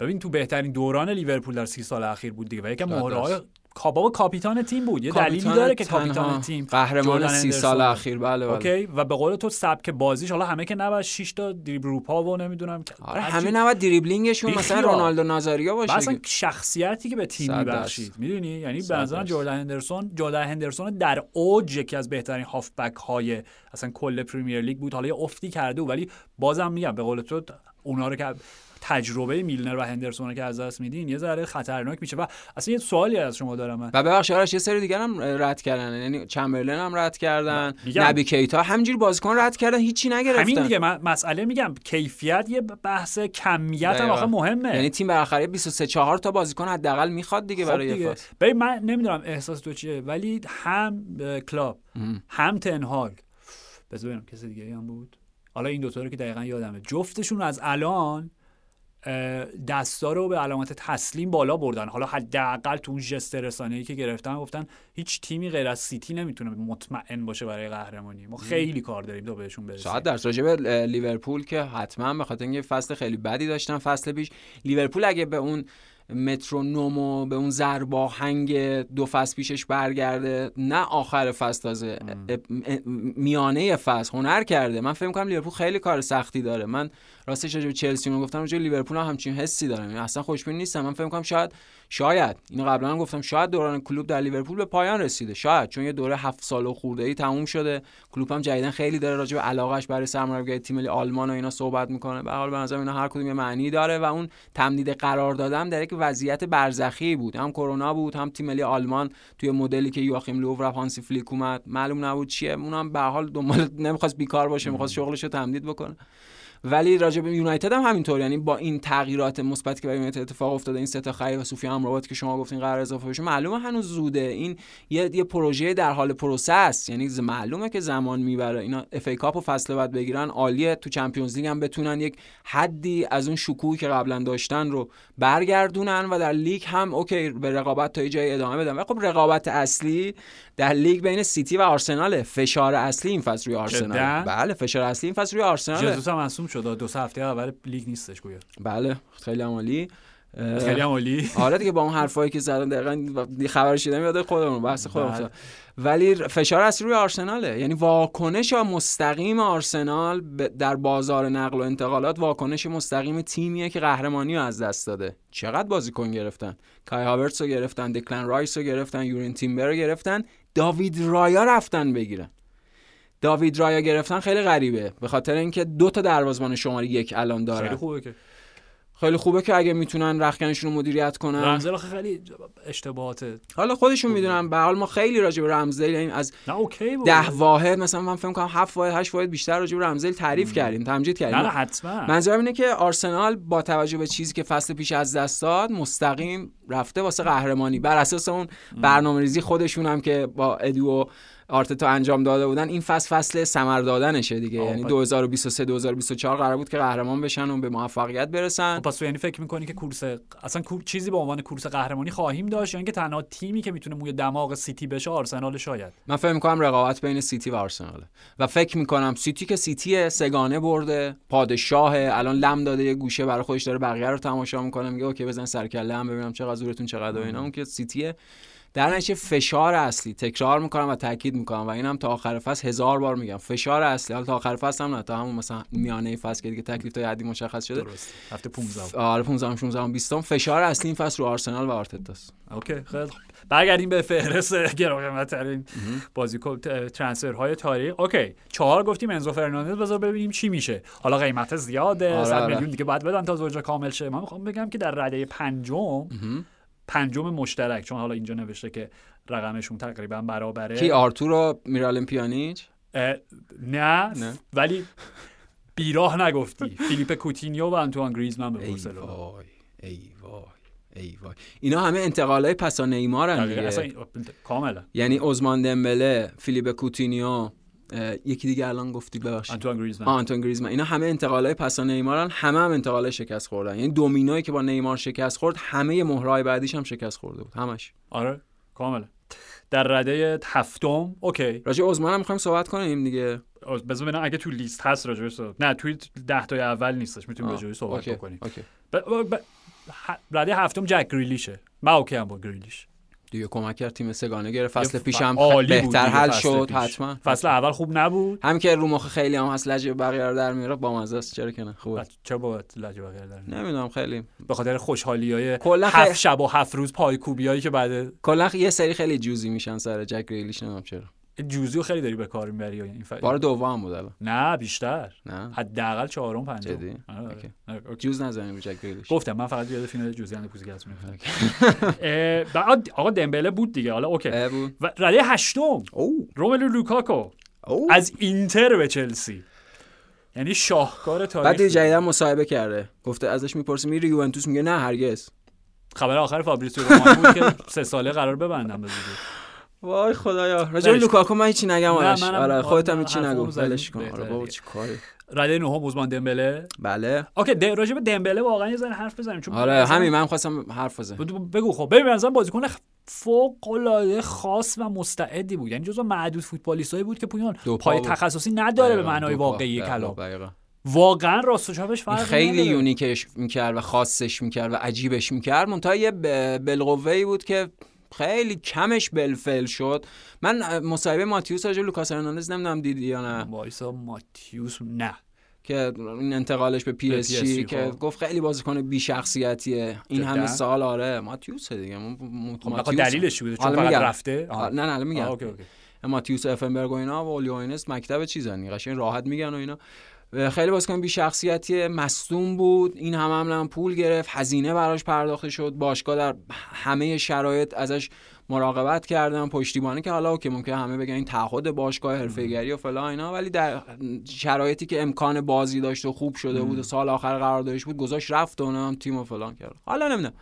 ببین تو بهترین دوران لیورپول در سی سال اخیر بود دیگه و یکم مهرهای کابا کاپیتان تیم بود. یه دلیلی داره که کاپیتان تیم قهرمان سی سال اخیر. بله بله. Okay؟ و به قول تو سبک بازیش حالا همه که نباید 6 تا دریبل روپا و نمی‌دونم آره همه نباید دریبلینگشون مثلا رونالدو نازاریو باشه مثلا شخصیتی که به تیم میبخشید می‌دونی؟ یعنی به نظرم جردن هندرسون جردن هندرسون در اوج یکی از بهترین هافبک های اصلا کل پریمیر لیگ بود. حالا یه افتی کرده ولی بازم میگم به قول تو اونا رو که تجربه میلنر و هندرسون که از دست میدین یه ذره خطرناک میشه و اصلا یه سوالی از شما دارم من. و ببخشید آرش یه سری دیگر هم رد کردن یعنی چمبرلن هم رد کردن نبی کیتا همینجوری بازیکن رد کردن هیچی نگرفتن. همین دیگه من مسئله میگم کیفیت یه بحث کمیت هم آخه مهمه. یعنی تیم بالاخره 23 4 تا بازیکن حداقل می‌خواد دیگه خب برای دیگه. ببین من نمی‌دونم احساس تو چیه ولی هم کلوپ هم تن‌هاخ بذار ببینم کسی دیگه هم بود. حالا این دوتا رو که دقیقا یادمه. جفتشون از الان دستا رو به علامت تسلیم بالا بردن. حالا حداقل تو اون ژست ای که گرفتن گفتن هیچ تیمی غیر از سیتی نمی‌تونه مطمئن باشه برای قهرمانی. ما خیلی کار داریم تا بهشون برسیم. شاید در به لیورپول که حتما به خاطر اینکه فصل خیلی بدی داشتن فصل پیش لیورپول اگه به اون مترونوم به اون ضرباهنگ دو فصل پیشش برگرده. نه آخر فصل تازه میانه فصل هنر کرده. من فکر کنم لیورپول خیلی کار سختی داره. من راستش راجع به چلسی رو گفتم راجع لیورپول هم همچین حسی دارم. اصلا خوشبین نیستم. من فکر کنم شاید شاید. اینو قبلا هم گفتم. شاید دوران کلوب در لیورپول به پایان رسیده. شاید. چون یه دوره هفت سال و خورده ای تموم شده. کلوب هم جدیدن خیلی داره راجع به علاقش برای سرمربیگری تیم ملی آلمان و اینا صحبت می‌کنه. به حال به نظر اینا هر کدوم یه معنی داره و اون تمدید قرار دادم در یک وضعیت برزخی بود. هم کرونا بود هم تیم ملی آلمان توی مدلی که یواخیم لوو رفت هانسی فلیک اومد. معلوم نبود چیه. اونم به حال دنبال نمی‌خواست بیکار باشه می‌خواست شغلش رو تمدید بکنه. ولی راجع به یونایتد هم همینطور. یعنی با این تغییرات مثبت که برای یونایتد اتفاق افتاده این سه تا خرید و سوفیان امرابات که شما گفتین قرار اضافه بشه معلومه هنوز زوده. این یه یه پروژه در حال process یعنی معلومه که زمان می‌بره. اینا FA Cup و فصل بعد بگیرن عالیه. تو Champions League هم بتونن یک حدی از اون شکوهی که قبلا داشتن رو برگردونن و در لیگ هم okay به رقابت تا جای ادامه بدن. و خب رقابت اصلی در لیگ بین سیتی و آرسنال فشار اصلی این فصل روی آرسنال بله فشار اصلی این فصل روی آرسنال جزوس هم شد. دو سه هفته اول لیگ نیستش گویا. بله خیلی عالی. خیلی عالی. آره دیگه با اون حرفایی که زدن دقیقاً خبر شدم یاد خودمون بحث خودم ولی فشار اصلی روی آرسناله. یعنی واکنش مستقیم آرسنال در بازار نقل و انتقالات واکنش مستقیم تیمیه که قهرمانی رو از دست داده. چقدر بازیکن گرفتن؟ کای هاورتس رو گرفتن دکلن رایس رو گرفتن یورین تیمبر رو گرفتن. داوید رایا رفتن بگیرن. داوید رایا گرفتن خیلی غریبه. به خاطر اینکه دو تا دروازه‌بان شماره یک الان داره خیلی خوبه که خیلی خوبه که اگه می‌تونن رخکنشون رو مدیریت کنن. رمزل خیلی اشتباهات حالا خودشون می‌دونن. به حال ما خیلی راجع به رمزدیل یعنی از okay ده واحد مثلا من فکر کنم 7 واحد 8 واحد بیشتر راجع به رمزدیل تعریف کردیم تمجید کردیم. نه حتما. منظورم اینه که آرسنال با توجه به چیزی که فصل پیش از دست داد مستقیم رفته واسه قهرمانی. بر اساس اون برنامه‌ریزی خودشون هم که با ادو و آرتتا انجام داده بودن این فصل فصل ثمر دادنشه دیگه. یعنی 2023 2024 قرار بود که قهرمان بشن و به موفقیت برسن. خب پس یعنی فکر می‌کنی که کورس اصلا چیزی به عنوان کورس قهرمانی خواهیم داشت یعنی که تنها تیمی که می‌تونه موی دماغ سیتی بشه آرسنال شاید؟ من فکر می‌کنم رقابت بین سیتی و آرسناله. و فکر می‌کنم سیتی که سیتی سه‌گانه برده پادشاه الان لم داده یه گوشه برای خودش داره بقیه رو تماشا می‌کنه میگه okay بزن سرکله هم ببینم چقدر زورتون چقدر اینا. اون که سیتیه. در نتیجه فشار اصلی تکرار می‌کنم و تاکید می‌کنم و اینم تا آخر فصل هزار بار میگم. فشار اصلی حالا تا آخر فصل هم نه تا همون مثلا میانه فصل که دیگه تکلیف تا حدی مشخص شده. درست. هفته 15 آره 15 16 20 فشار اصلی این فصل رو آرسنال و آرتتاست. اوکی خیلی برگردیم به فهرست گرامی‌ترین بازیکن های تاریخ. Okay چهار گفتیم. انزو فرناندز بذار ببینیم چی میشه. حالا قیمت زیاده. آره 100 آره. میلیون دیگه بعد بدن تا زوجا کامل شه. من می‌خوام بگم که در رده پنجم پنجم مشترک چون حالا اینجا نوشته که رقمشون تقریبا برابره. کی آرتور و میرالم پیانیچ نه, نه. ولی بیراه نگفتی. فیلیپ کوتینیو و انتوان گریزمن به بارسلونا ای وای ای وای. اینا همه انتقالای پسا نیمار دیگه. کاملا. یعنی عثمان دمبله فیلیپ کوتینیو یکی دیگه الان گفتی ببخشید. آنتوان گریزمن. آنتوان گریزمن. اینا همه انتقالای پسا نیمارن. همه هم انتقال شکست خوردن. یعنی دومینوی که با نیمار شکست خورد همه مهرهای بعدیش هم شکست خورده بود. همش. آره کاملا در رده هفتم okay. راجع عثمان هم می‌خوایم صحبت کنیم دیگه. بذار ببینم اگه تو لیست هست راجع نه توی 10 تا اول نیستش. می‌تونیم راجع صحبت okay. بکنیم. Okay. ب... ب... ب... رده هفتم جک گریلیشه. من okay هم با گریلیش. دیگه کمک کرد تیم سه‌گانه گرفت. فصل پیشم بهتر حل شد حتما. فصل اول خوب نبود. هم که رو مخ خیلی هم هست لج بقیه رو در میاره. با مزه است. چرا که نه؟ خوبه. چرا با لجه بقیه در نمی‌دونم خیلی. به خاطر خوشحالی های هفت شب و هفت روز پای کوبیایی که بعد کلا یه سری خیلی جوزی میشن سر جک ریلیش نمی‌دونم چرا. جوزی خیلی داری به کار می‌بری این فایده بار دوم بود الان. نه بیشتر. نه. حداقل چهارم پنجم. جدی؟ آره، آره. آره، جوز نزنیم جک گریلیش گفتم من فقط یاد فینال جوزی اند پوزیگاس میفتم آقا دمبله بود دیگه حالا اوکی. و رده هشتم. روملو لوکاکو. از اینتر به چلسی. یعنی شاهکار تاریخ بعد جدیدا مصاحبه کرده. گفته ازش می‌پرسه میری یوونتوس؟ میگه نه هرگز. خبر آخر فابریزیو رومانو بود که سه ساله قرار ببندم به وای خدایا. راجع لوکاکو من هیچی نگم آرش. آره خودت هم هیچی نگو. ولش کن. آره بابا چی کاری رده نهم عثمان دمبله. بله. OK د راجع به دمبله واقعا یه ذره حرف بزنیم چون آره همین من خواستم حرف بزنم. بگو خب. ببین مثلا بازیکن فوق العاده خاص و مستعدی بود. یعنی جزو معدود فوتبالیستایی بود که پویان پای تخصصی نداره به معنای واقعی کلام. واقعا راست و چپش فرق خیلی unique ش می‌کرد و خاصش می‌کرد و عجیبش می‌کرد. منتها یه بالقوه بود که خیلی کمش بالفعل شد. من مصاحبه ماتیوس راجع لوکاس هرناندز نمی‌دونم دیدی یا نه. وایسا ماتیوس نه. که این انتقالش به پی اس جی که خب. گفت خیلی بازیکن بی شخصیتیه این همه سال آره ماتیوس دیگه. خب ماتیوس دلیلش بوده چون فقط رفته؟ نه نه میگم. ماتیوس افنبرگ و اینا و اولیوینس مکتب چیزن. قشنگ راحت میگن و اینا. خیلی بازیکن بی شخصیتی مصدوم بود. این هم هم پول گرفت هزینه براش پرداخته شد. باشگاه در همه شرایط ازش مراقبت کردن. پشتیبانی که حالا که ممکن همه بگن این تعهد باشگاه حرفه‌گری و فلان اینا ولی در شرایطی که امکان بازی داشت و خوب شده بود و سال آخر قراردادش بود گذاشت رفت و هم تیم و فلان کرد. حالا نمی‌دونم.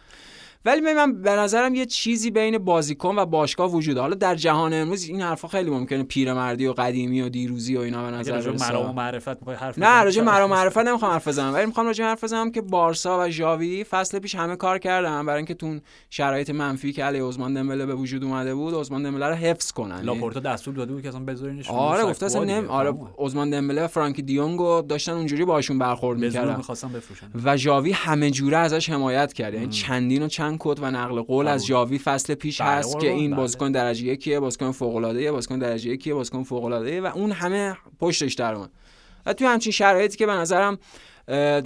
ولی من به نظرم یه چیزی بین بازیکن و باشگاه وجود حالا در جهان امروز این حرفا خیلی ممکنه پیرمردی و قدیمی و دیروزی و اینا به نظر مرام و معرفت حرف نه راجع مرام معرفت نمی‌خوام حرف بزنم. ولی می‌خوام راجع حرف بزنم که بارسا و ژاوی فصل پیش همه کار کردن برای اینکه تون شرایط منفی که علی عثمان دمبله به وجود اومده بود عثمان دمبله رو حفظ کنن. لاپورتا دستور داده بود که اصلا بذارینش آره گفته اصلا نم آره عثمان دمبله و فرانکی دیونگو داشتن اونجوری باشون برخورد می‌کردن. می‌خواستن بفروشن. و ژاوی همه جوره ازش حمایت کرد. یعنی چندین و چند کد و نقل قول از جاوی فصل پیش بله، هست که این بله. بازیکن درجه یکیه بازیکن فوق العاده بازیکن درجه یکیه بازیکن فوق العاده و اون همه پشتش در اومد. و توی همچین شرایطی که به نظرم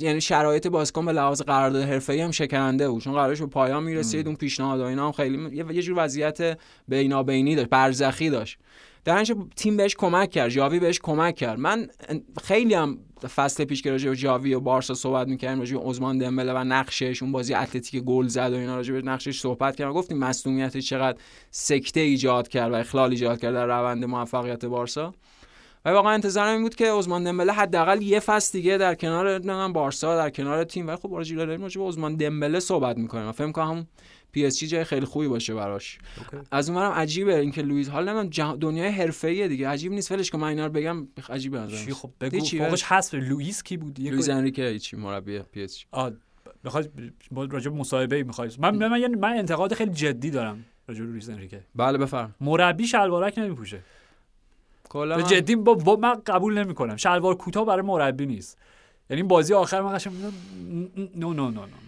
یعنی شرایط بازیکن به لحاظ قرارداد حرفه‌ای هم شکننده بود. چون قرارش به پایان می‌رسید اون پیشنهاد و اینا هم خیلی یه جور وضعیت بینابینی داشت برزخی داشت. در تیم بهش کمک کرد جاوی بهش کمک کرد. من خیلی هم فصل پیش که راجع جاوی و بارسا صحبت می‌کردیم راجع عثمان دمبله و نقشش اون بازی اتلتیک گل زد و اینا راجع به نقشش صحبت کردیم گفتیم مصونیتش چقدر سکته ایجاد کرد و اخلال ایجاد کرد در روند موفقیت بارسا. و واقعا انتظارم این بود که عثمان دمبله حداقل یه فصل دیگه در کنار بارسا در کنار تیم. و خب راجع به عثمان دمبله صحبت می‌کنیم. فکر کنم پی اس جی جای خیلی خوبی باشه براش از اونورم عجیبه اینکه لوئیس حال نمی‌دونم جه... دنیای حرفه‌ایه دیگه عجیب نیست ولش که من اینا رو بگم عجیبه از چی خب بگو فوقش هست لوئیس کی بود لوئیس انریکه چی مربی پی اس جی بخواد راجع به مصاحبه می‌خواد من من من, من انتقاد خیلی جدی دارم راجع به لوئیس انریکه بله بفرما مربی شلوارک نمیپوشه کلا جدی با, با من قبول نمی‌کنم شلوار کوتاه برای مربی نیست یعنی بازی آخر من قشنگ no no no no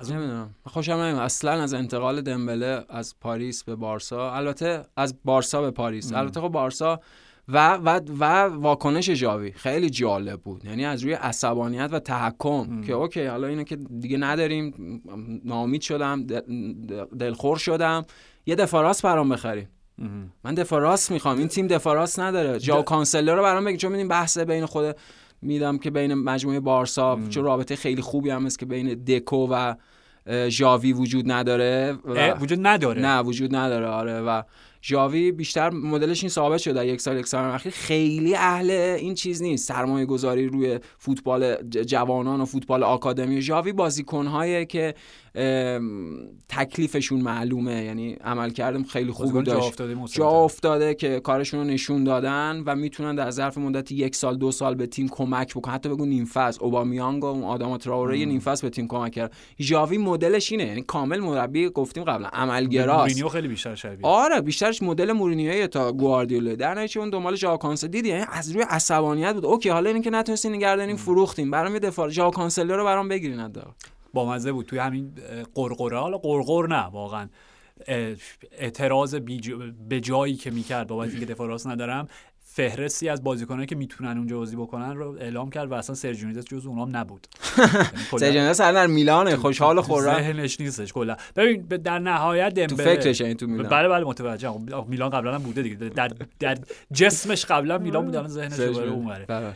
از نمی‌دونم. خوشم نمیاد. اصلا از انتقال دمبله از پاریس به بارسا. البته از بارسا به پاریس. ام. البته خب بارسا و و و واکنش ژاوی خیلی جالب بود. یعنی از روی عصبانیت و تحکم که OK حالا اینو که دیگه نداریم. ناامید شدم دلخور شدم. یه دفاراس برام بخریم من دفاراس می‌خوام. این تیم دفاراس نداره. جاو کانسلر رو برام بگید چون میدیم بحث بین خود میدم که بین مجموعه بارسا چون رابطه خیلی خوبی هم است که بین دکو و ژاوی وجود نداره وجود نداره. نه وجود نداره آره و ژاوی بیشتر مدلش این ثابت شده در یک سال یک سال اخیر. خیلی اهل این چیز نیست. سرمایه گذاری روی فوتبال جوانان و فوتبال آکادمی. ژاوی بازیکن‌هایی که تکلیفشون معلومه. یعنی عملکردم خیلی خوبی داشت. جا افتاده, جا افتاده که کارشون رو نشون دادن و می‌تونن در ظرف مدت یک سال دو سال به تیم کمک بکنن. حتی بگو نیم فصل اوبامیانگ و اون آدم تراوره نیم فصل به تیم کمک کرد ژاوی مدلش اینه یعنی کامل مربی گفتیم قبلا عملگراست. مورینیو خیلی بیشتر شبیه. آره بیشترش مدل مورینیو تا گواردیولا. در نتیجه اون دنبال ژائو کانسلو دیدی؟ یعنی از روی عصبانیت بود. OK حالا اینکه نتونستین نگردنین فروختیم. برام یه دفاع. ژاو کانسلر رو برام بگیرین با مزه بود توی همین قرقره. حالا قرقر نه واقعا. اعتراض به جایی که می‌کرد بابت اینکه دفاع راست ندارم فهرستی از بازیکنایی که می‌تونن اونجا بازی بکنن رو اعلام کرد و اصلا سرجونیدس جز اونام نبود. یعنی سرجونیدس در میلان خوشحال و خورم. ذهنش نیستش کلا. ببین در نهایت دمبله تو فکرش این تو میلان. بله بله متوجه. میلان قبلا هم بوده دیگه. در در جسمش قبلا میلان بود الان ذهنش اونوره بله.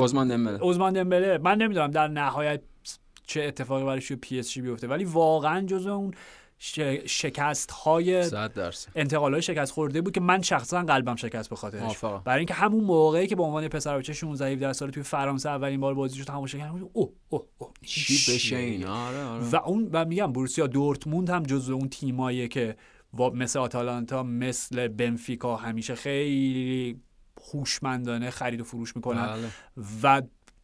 عثمان دمبله. عثمان دمبله. من نمی‌دونم در نهایت چه اتفاقی برای پی اس جی بیفته. ولی واقعا جزو اون شکست های انتقال های شکست خورده بود که من شخصا قلبم شکست به خاطرش. برای اینکه همون موقعی که به عنوان پسر بچه 16 17 سال توی فرانسه اولین بار بازی شد تماشا کردم. اوه اوه اوه. چی بشه این آره آره. و اون و میگم بورسیا دورتموند هم جزو اون تیماییه که مثل آتالانتا مثل بنفیکا همیشه خیلی خوشمندانه خرید و فروش می‌کنن. بله. و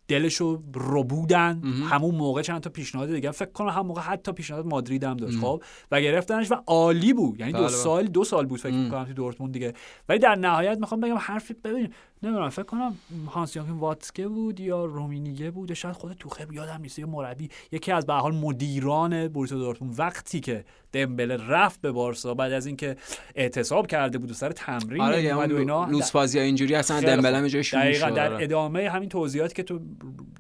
دلشو رو بودن همون موقع چند تا پیشنهاد دیگه. فکر کنم هم موقع حتی پیشنهاد مادرید هم داشت. خب و گرفتنش و عالی بود. یعنی دو بله، بله. سال دو سال بود فکر می‌کنم تو دورتموند دیگه. ولی در نهایت می‌خوام بگم حرفی ببین نمی‌دونم فکر کنم هانس واتسکه بود یا رومینیگه بود شاید خود توخه یادم نیست یه مربی یکی از به حال مدیران بوروسیا دورتموند وقتی که دمبله رفت به بارسا بعد از اینکه اعتصاب کرده بود و سر تمرین آره و اینا لوس بازی اینجوری اصلا دمبله جای شروع شد در آره. ادامه همین توضیحاتی که تو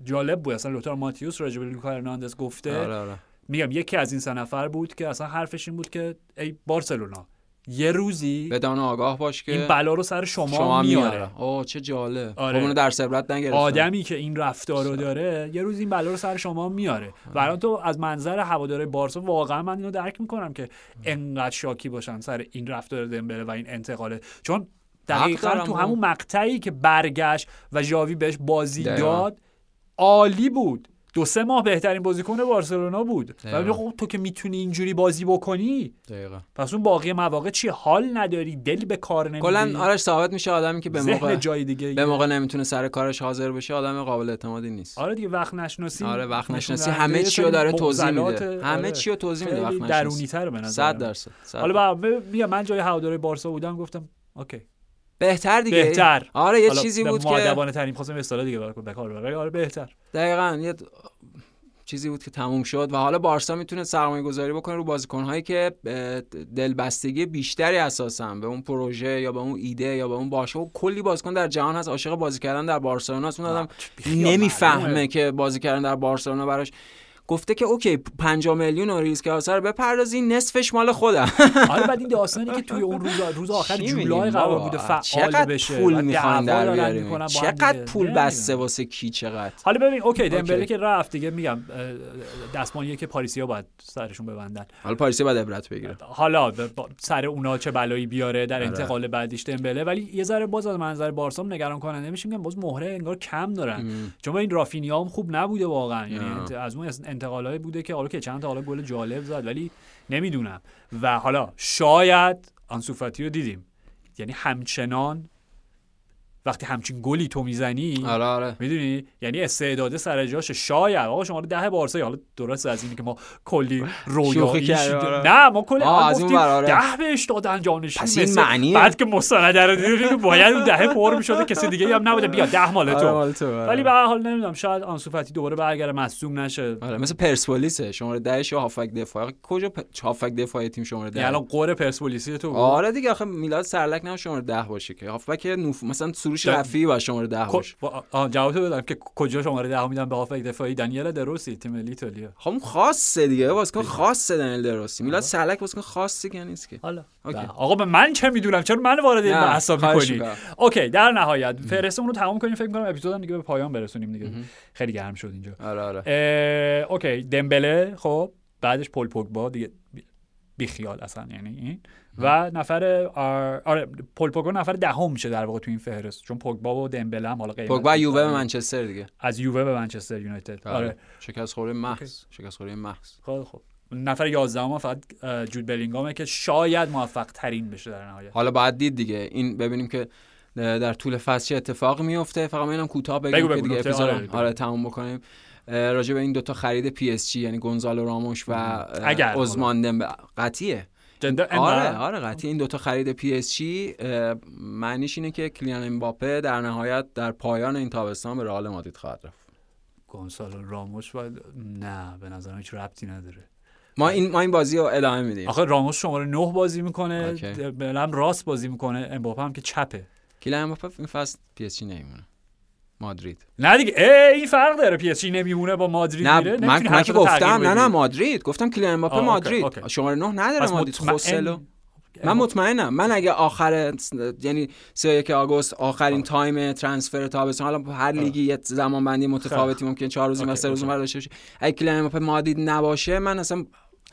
جالب بود اصلا لوتار ماتیوس راجع به لوکا هرناندز گفته آره آره. میگم یکی از این سه نفر بود که اصلا حرفش این بود که ای بارسلونا یه روزی بدان آگاه باش که این بلا رو سر شما, شما میاره. میاره. اوه چه جالب. آره. خب اونو در عبرت نگرفتم آدمی که این رفتار رو داره یه روز این بلا رو سر شما میاره. برای تو از منظر هواداره بارسا واقعا من اینو درک می‌کنم که انقدر شاکی باشن سر این رفتار دمبله و این انتقاله. چون دقیقا تو. همون مقطعی که برگشت و ژاوی بهش بازی. داد عالی بود. دو سه ماه بهترین بازیکن بارسلونا بود. و خب تو که می‌تونی اینجوری بازی بکنی دقیقا. پس اون باقی مواقع چی؟ حال نداری دل به کار نمیدی کلا آرش ثابت میشه آدمی که به موقع جای دیگه به موقع نمی‌تونه سر کارش حاضر بشه آدم قابل اعتمادی نیست. آره دیگه وقت نشناسی. آره وقت نشناسی. همه چی رو داره توضیح میده. همه آره. چی رو توضیح میده وقت نشناسی. درونی تر به نظر 100 درصد 100 حالا من جای هواداره بارسا بودم گفتم OK. بهتر دیگه. بهتر. آره یه چیزی بود که مؤدبانه ترین خواستم اصطلاح دیگه برای به کار آره بهتر. دقیقا یه چیزی بود که تموم شد و حالا بارسا می‌تونه سرمایه گذاری بکنه رو بازیکنهایی که دلبستگی بیشتری اساسا به اون پروژه یا به اون ایده یا به اون باشه و کلی بازیکن در جهان هست. عاشق بازی کردن در بارسلونا است اون آدم نمی‌فهمه. که بازی کردن در بارسلونا براش گفته که OK 5 میلیون رو ریسک آثار بپردازی نصفش مال خودم آره بعد این داستانی که توی اون روز روز آخر جولای قرار؟ بوده فعال چقدر بشه پول و می‌خوان در بیاریم چقدر. پول. بسته واسه کی چقدر حالا ببین اوکی دمبله. که رفت دیگه میگم اه، دستمالیه که پاریسیا باید سرشون ببندن حالا پاریسی باید عبرت بگیره حالا سر اونا چه بلایی بیاره در آره. انتقال بعدیش دمبله ولی یه ذره باز از منظر بارسا نگران کننده میشه میگم باز مهره انگار کم دارن. چون این رافینیا هم خوب نبوده واقعا یعنی از اون انتقالای بوده که حالا که چند تا حالا گل جالب زد ولی نمی‌دونم. و حالا شاید آنسوفاتی رو دیدیم. یعنی همچنان وقتی همچین گلی تو می‌زنی؟ آره آره. می‌دونی؟ یعنی استعداد سر جاشه شاید. آقا شما ده بارسا حالا درست از اینی که ما کلی رویایی آره. نه ما کلی از اون آره. ده بهش دادن جانشین پس این معنیه؟ بعد که مستند رو دیدیم که باید اون دهه پر می‌شده کسی دیگه هم نبوده. بیا ده مال آره، تو. مال تو، آره. ولی به هر حال نمی‌دونم شاید آنسو فاتی دوباره برگره مصدوم نشه. آره مثل پرسپولیسه. شماره 10 ش هافک دفاع. کجا پ... هافبک دفاعی تیم شماره 10 یعنی الان قره پرسپولیسی تو. آره دیگه آخه میلاد سرلک نه شماره 10 باشه که. هافبک نوف... مثلا سروش ده- رفیعی با شماره 10 کو- باشه. آه جواب تو بدم که کجا شماره ده میدم به هافبک دفاعی؟ دانیل دروسی تیم ملی ایتالیا. خب اون خاصه دیگه بازیکن خاصه دنیل دروسی میلاد سرلک بازیکن خاصی که نیست که. حالا. OK. نه. آقا به من چه می‌دونم؟ چرا من وارد این بحثا می‌کنی. OK در نهایت فهرستمون رو تمام کنیم. فکر کنم اپیزودم دیگه به پایان برسونیم دیگه. خیلی گرم شد اینجا. آره آره. OK. دمبله خب بعدش پل پوگبا. دیگه بی- بیخیال اصلا یعنی این. و نفر آر... آره پل پوگبا نفر دهم میشه در واقع تو این فهرست. چون پوگبا و دمبله هم حالا قیمت پوگبا یووه به. منچستر دیگه. از یووه به منچستر یونایتد. آره. شکست خورده محض شکست خورده محض خیلی خب نفر 11 هم فقط جود بلینگامه که شاید موفق ترین بشه در نهایت. حالا باید دید دیگه. این ببینیم که در طول فصل چه اتفاقی میفته. فقط اینم کوتاه بگم بگو که دیگه اپیزود آره، آره. تموم بکنیم. راجع به این دوتا خرید پی اس جی یعنی گونزالو راموش و عثمان دمبله. قطعیه. آره؟ آره قطعی این دوتا خرید پی اس جی معنیش اینه که کلیان امباپه در نهایت در پایان این تابستان به رئال مادرید خواهد رفت. گونسالو راموس باید نه به نظرم هیچ ربطی نداره. ما این ما این بازی رو ادامه میدیم. آخه راموس شماره 9 بازی می‌کنه. دمبله راست بازی می‌کنه. امباپه هم که چپه. کلیان امباپه این فصل پی اس جی نمیمونه. مادرید. نه دیگه ای این فرق داره. پی اس جی نمیمونه با مادرید نه میره من, من که گفتم نه نه. مادرید. گفتم کلیان امباپه آه، OK، مادرید. OK. شماره 9 نداره مادرید. خوسلو من مطمئنم. من اگه آخر یعنی 31 آگوست آخرین time transfer تابستان حالا هر لیگی یه زمان بندی متفاوتی ممکن 4 روز و 3 روز داشته باشه اگه کلیان امباپه مادرید نباشه من اصلا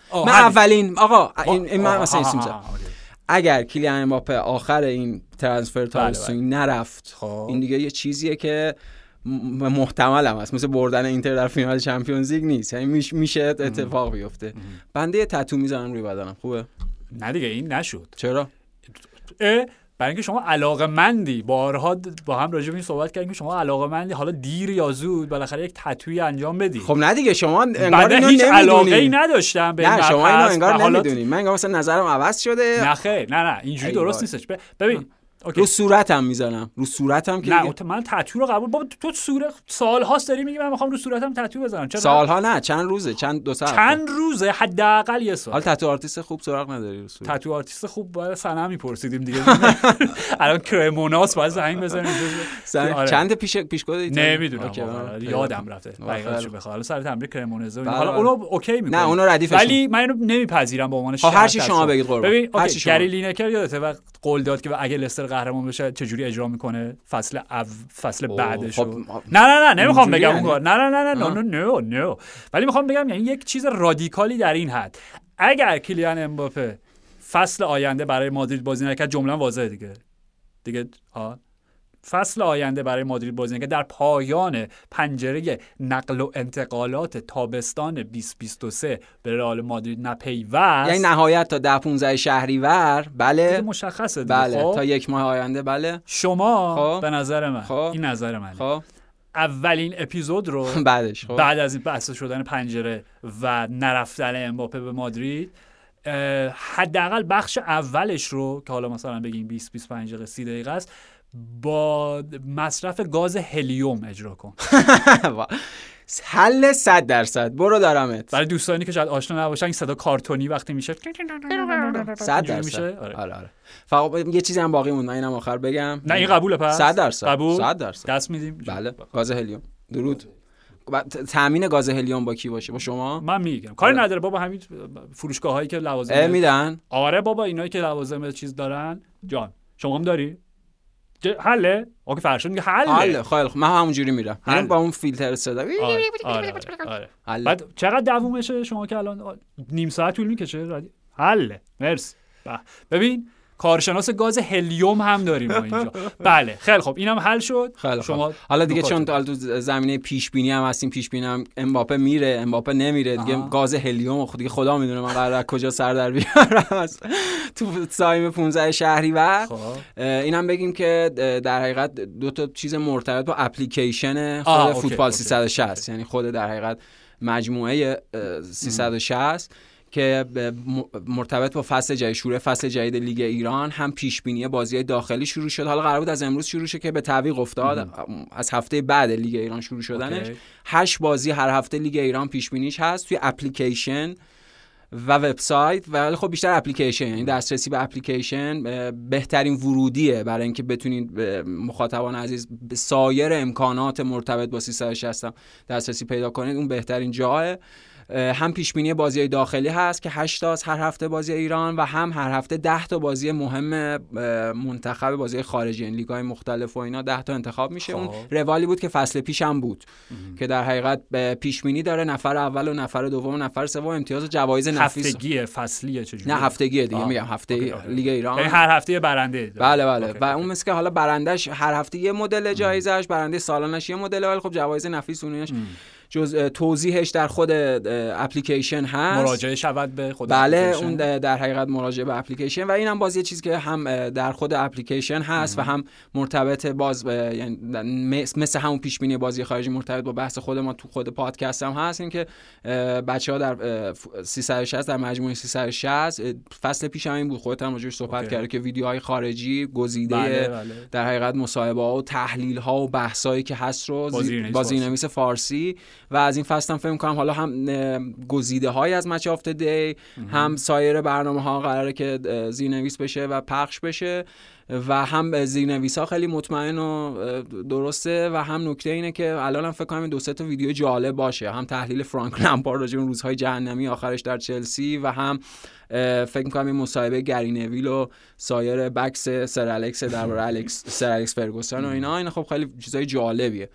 آه، من. اولین آقا این, من آه، مثلا این اگر کلیان امباپه آخر این transfer تابستانی نرفت خب. این دیگه یه چیزیه که محتمل هم هست. مثل بردن اینتر در فینال چمپیونز لیگ نیست. یعنی میش- میشه اتفاق بیفته. بنده یه تتو می‌زنم روی بدنم. خوبه؟ نه دیگه این نشد. چرا؟ اه، برای اینکه شما علاقه مندی بارها با هم راجع به این صحبت کردیم که شما علاقه مندی حالا دیر یا زود بالاخره یک تتوی انجام بدی. خب نه دیگه شما انگار اینو هیچ علاقه ای نمی‌دونی نداشتم به نه شما اینو انگار نمی‌دونی. من انگار مثلا نظرم عوض شده. نه خیر نه نه اینجوری ای درست. نیستش. ببین OK. رو صورتم می‌زنم رو صورتم که نه دیگه- من تتو رو قبول بابا تو صورت سال هاست داری میگی من می‌خوام رو صورتم تتو بزنم چرا سالها نه چند روزه چند دو سال چند روزه حداقل یه سال حال tattoo artist خوب سراغ نداری رو صورت tattoo artist خوب باید سنم میپرسیدیم دیگه الان کرموناس باید زنگ بزنیم آره. چند پیش پیشگاه نمی‌دونم. آره. یادم رفته. حقیقتشو بخوام حالا سر تمرین کرمونزه. بله، حالا بله. اونو OK می‌کنم نه اونو ردیفش ولی من اینو نمیپذیرم به عنوان خب، هر چی شما بگید قربان. ببین. گری لینکر یادته و قول داد که اگه لستر قهرمان بشه چجوری اجرا می‌کنه؟ فصل او... فصل بعدش خب، رو. نه نه نه نمی‌خوام بگم اون یعنی؟ کار. نه نه نه. نه نه نه ولی می‌خوام بگم یعنی یک چیز رادیکالی در این حد. اگر کلیان امباپه فصل آینده برای مادرید بازی نکرد جمله واضحه دیگه. دیگه ها فصل آینده برای مادرید بازی نکرد در پایان پنجره نقل و انتقالات تابستان 2023 به رئال مادرید نپیوست. یعنی نهایت تا ده 15 شهریور. بله. مشخصه بله. خب؟ تا یک ماه آینده. بله. شما خب. به نظر من. خب. این نظر من خب. اولین اپیزود رو بعدش. خب. بعد از این بسته شدن پنجره و نرفتن امباپه به مادرید حداقل بخش اولش رو که حالا مثلا بگیم 20 25 دقیقه 30 دقیقه است با مصرف گاز هلیوم اجرا کن. حل 100 درصد. برو دارمت. برای دوستانی که شاید آشنا نباشن این صدا کارتونی وقتی میشه. 100 اینجوری درصد. میشه آره. آره آره. فقط یه چیزی هم باقی موند. من اینم آخر بگم. نه این قبوله پس. 100 درصد. قبول؟ 100 درصد. دست میدیم. بله. گاز هلیوم. درود. تامین گاز هلیوم با کی باشه؟ با شما؟ من میگم. کاری آره. نداره بابا همین فروشگاه هایی که لوازم میدن. آره بابا اینایی که لوازم چیز دارن. جان شما هم داری؟ حله آقا فرشاد میگه حله حل خیلی من همونجوری میرم. میرم با اون فیلتر صدا آره آره آره, آره. حل. بعد چقدر دوومشه شما که الان نیم ساعت طول می‌کشه حله مرسی. ببین کارشناس گاز هلیوم هم داریم ما اینجا. بله خیلی خب اینم حل شد. خیلی شما حالا دیگه چون تو زمینه پیش بینی هم هستیم پیش بینی هم امباپه میره امباپه نمیره دیگه. آها. گاز هلیوم خود دیگه خدا می‌دونه من قرار از کجا سر در بیارم. از تو سایم 15 شهریور. خب. اه، اینم بگیم که در حقیقت دو تا چیز مرتبط با اپلیکیشن آه، خود فوتبال OK. 360 یعنی خود در حقیقت مجموعه اه، 360 که مرتبط با فصل جدید شروع فصل جدید لیگ ایران هم پیش بینی بازی داخلی شروع شد. حالا قرار بود از امروز شروع شه که به تعویق افتاد. از هفته بعد لیگ ایران شروع شدنش. OK. هشت بازی هر هفته لیگ ایران پیش بینیش هست توی اپلیکیشن و وبسایت. ولی خب بیشتر اپلیکیشن یعنی دسترسی به اپلیکیشن بهترین ورودیه برای اینکه بتونید مخاطبان عزیز به سایر امکانات مرتبط با 360 هم دسترسی پیدا کنید. اون بهترین جاه اه، هم پیش بینی بازی داخلی هست که 8 تا از هر هفته بازی ایران و هم هر هفته 10 تا بازی مهم منتخب بازی خارجی یعنی لیگ‌های مختلف و اینا 10 تا انتخاب میشه خب. اون روالی بود که فصل پیش هم بود که در حقیقت پیش بینی داره نفر اول و نفر دوم و نفر سوم امتیاز و جوایز نفیس هفتگی فصلیه چجوری نه هفتگیه دیگه آه. میگم هفته. لیگ ایران یعنی هر هفته برنده داره. بله بله و. اون مثل که حالا برندش هر هفته یه مدل جایزش برنده سالانش یه مدل ولی خب جوایز نفیس اونش جز توضیحش در خود اپلیکیشن هست. مراجعه شود به خود بله اپلیکیشن. اون در حقیقت مراجعه به اپلیکیشن. و اینم باز یه چیزی که هم در خود اپلیکیشن هست و هم مرتبط باز به یعنی مثل همون پیش بینی بازی خارجی مرتبط با بحث خود ما تو خود پادکست هم هست. این که بچه ها در اه، ف- 360 در مجموعه 360 اه، فصل پیش هم این بود. خودت هم راجعش صحبت. کرده که ویدیوهای خارجی گزیده بله بله. در حقیقت مصاحبه ها و تحلیل ها و بحث هایی که هست رو با زی- زیرنویس با فارسی. و از این فصل هم فکر کنم حالا هم گزیده های از مچ آفت دی هم سایر برنامه ها قراره که زیرنویس بشه و پخش بشه و هم زیرنویس ها خیلی مطمئن و درسته و هم نکته اینه که الان هم فکر کنم دو سه تا ویدیو جالب باشه. هم تحلیل فرانک لمپارد راجع به روزهای جهنمی آخرش در چلسی و هم فکر می‌کنم این مصاحبه گری نویل و سایر بکس سر الکس درباره الکس سر الکس فرگوسن و اینا. اینا خب خیلی چیزای جالبیه.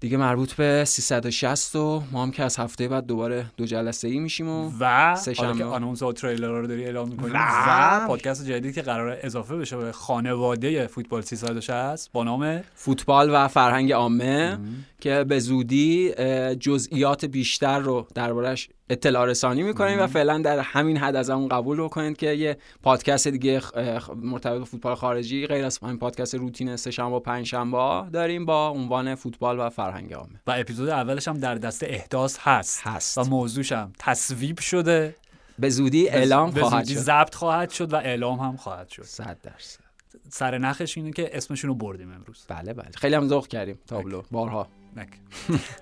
دیگه مربوط به 360 و ما هم که از هفته بعد دوباره دو جلسه ای میشیم و و سه حالا که. آنونس و تریلر رو داری اعلام می‌کنی و- و پادکست جدیدی که قرار اضافه بشه به خانواده فوتبال 360 با نام فوتبال و فرهنگ عامه که به زودی جزئیات بیشتر رو دربارش اطلاع رسانی می‌کنیم و فعلا در همین حد از اون قبول بکنید که یه پادکست دیگه مرتبط با فوتبال خارجی غیر از همین پادکست روتین سه شنبه و پنج شنبه داریم با عنوان فوتبال و فرهنگ عامه. و اپیزود اولش هم در دست احداث هست هست. و موضوعش هم تصویب شده. به زودی اعلام به خواهد زودی شد. ضبط خواهد شد و اعلام هم خواهد شد. 100 درصد. سر نخش اینه که اسمشون رو بردیم امروز. بله بله. خیلی هم ذوق کردیم تابلو. بارها.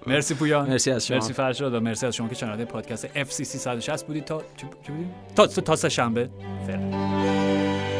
مرسی پویان. مرسی از شما. مرسی فرشاد و مرسی از شما که شنونده پادکست FCC 160 بودید تا تا تا سه شنبه. فعلا.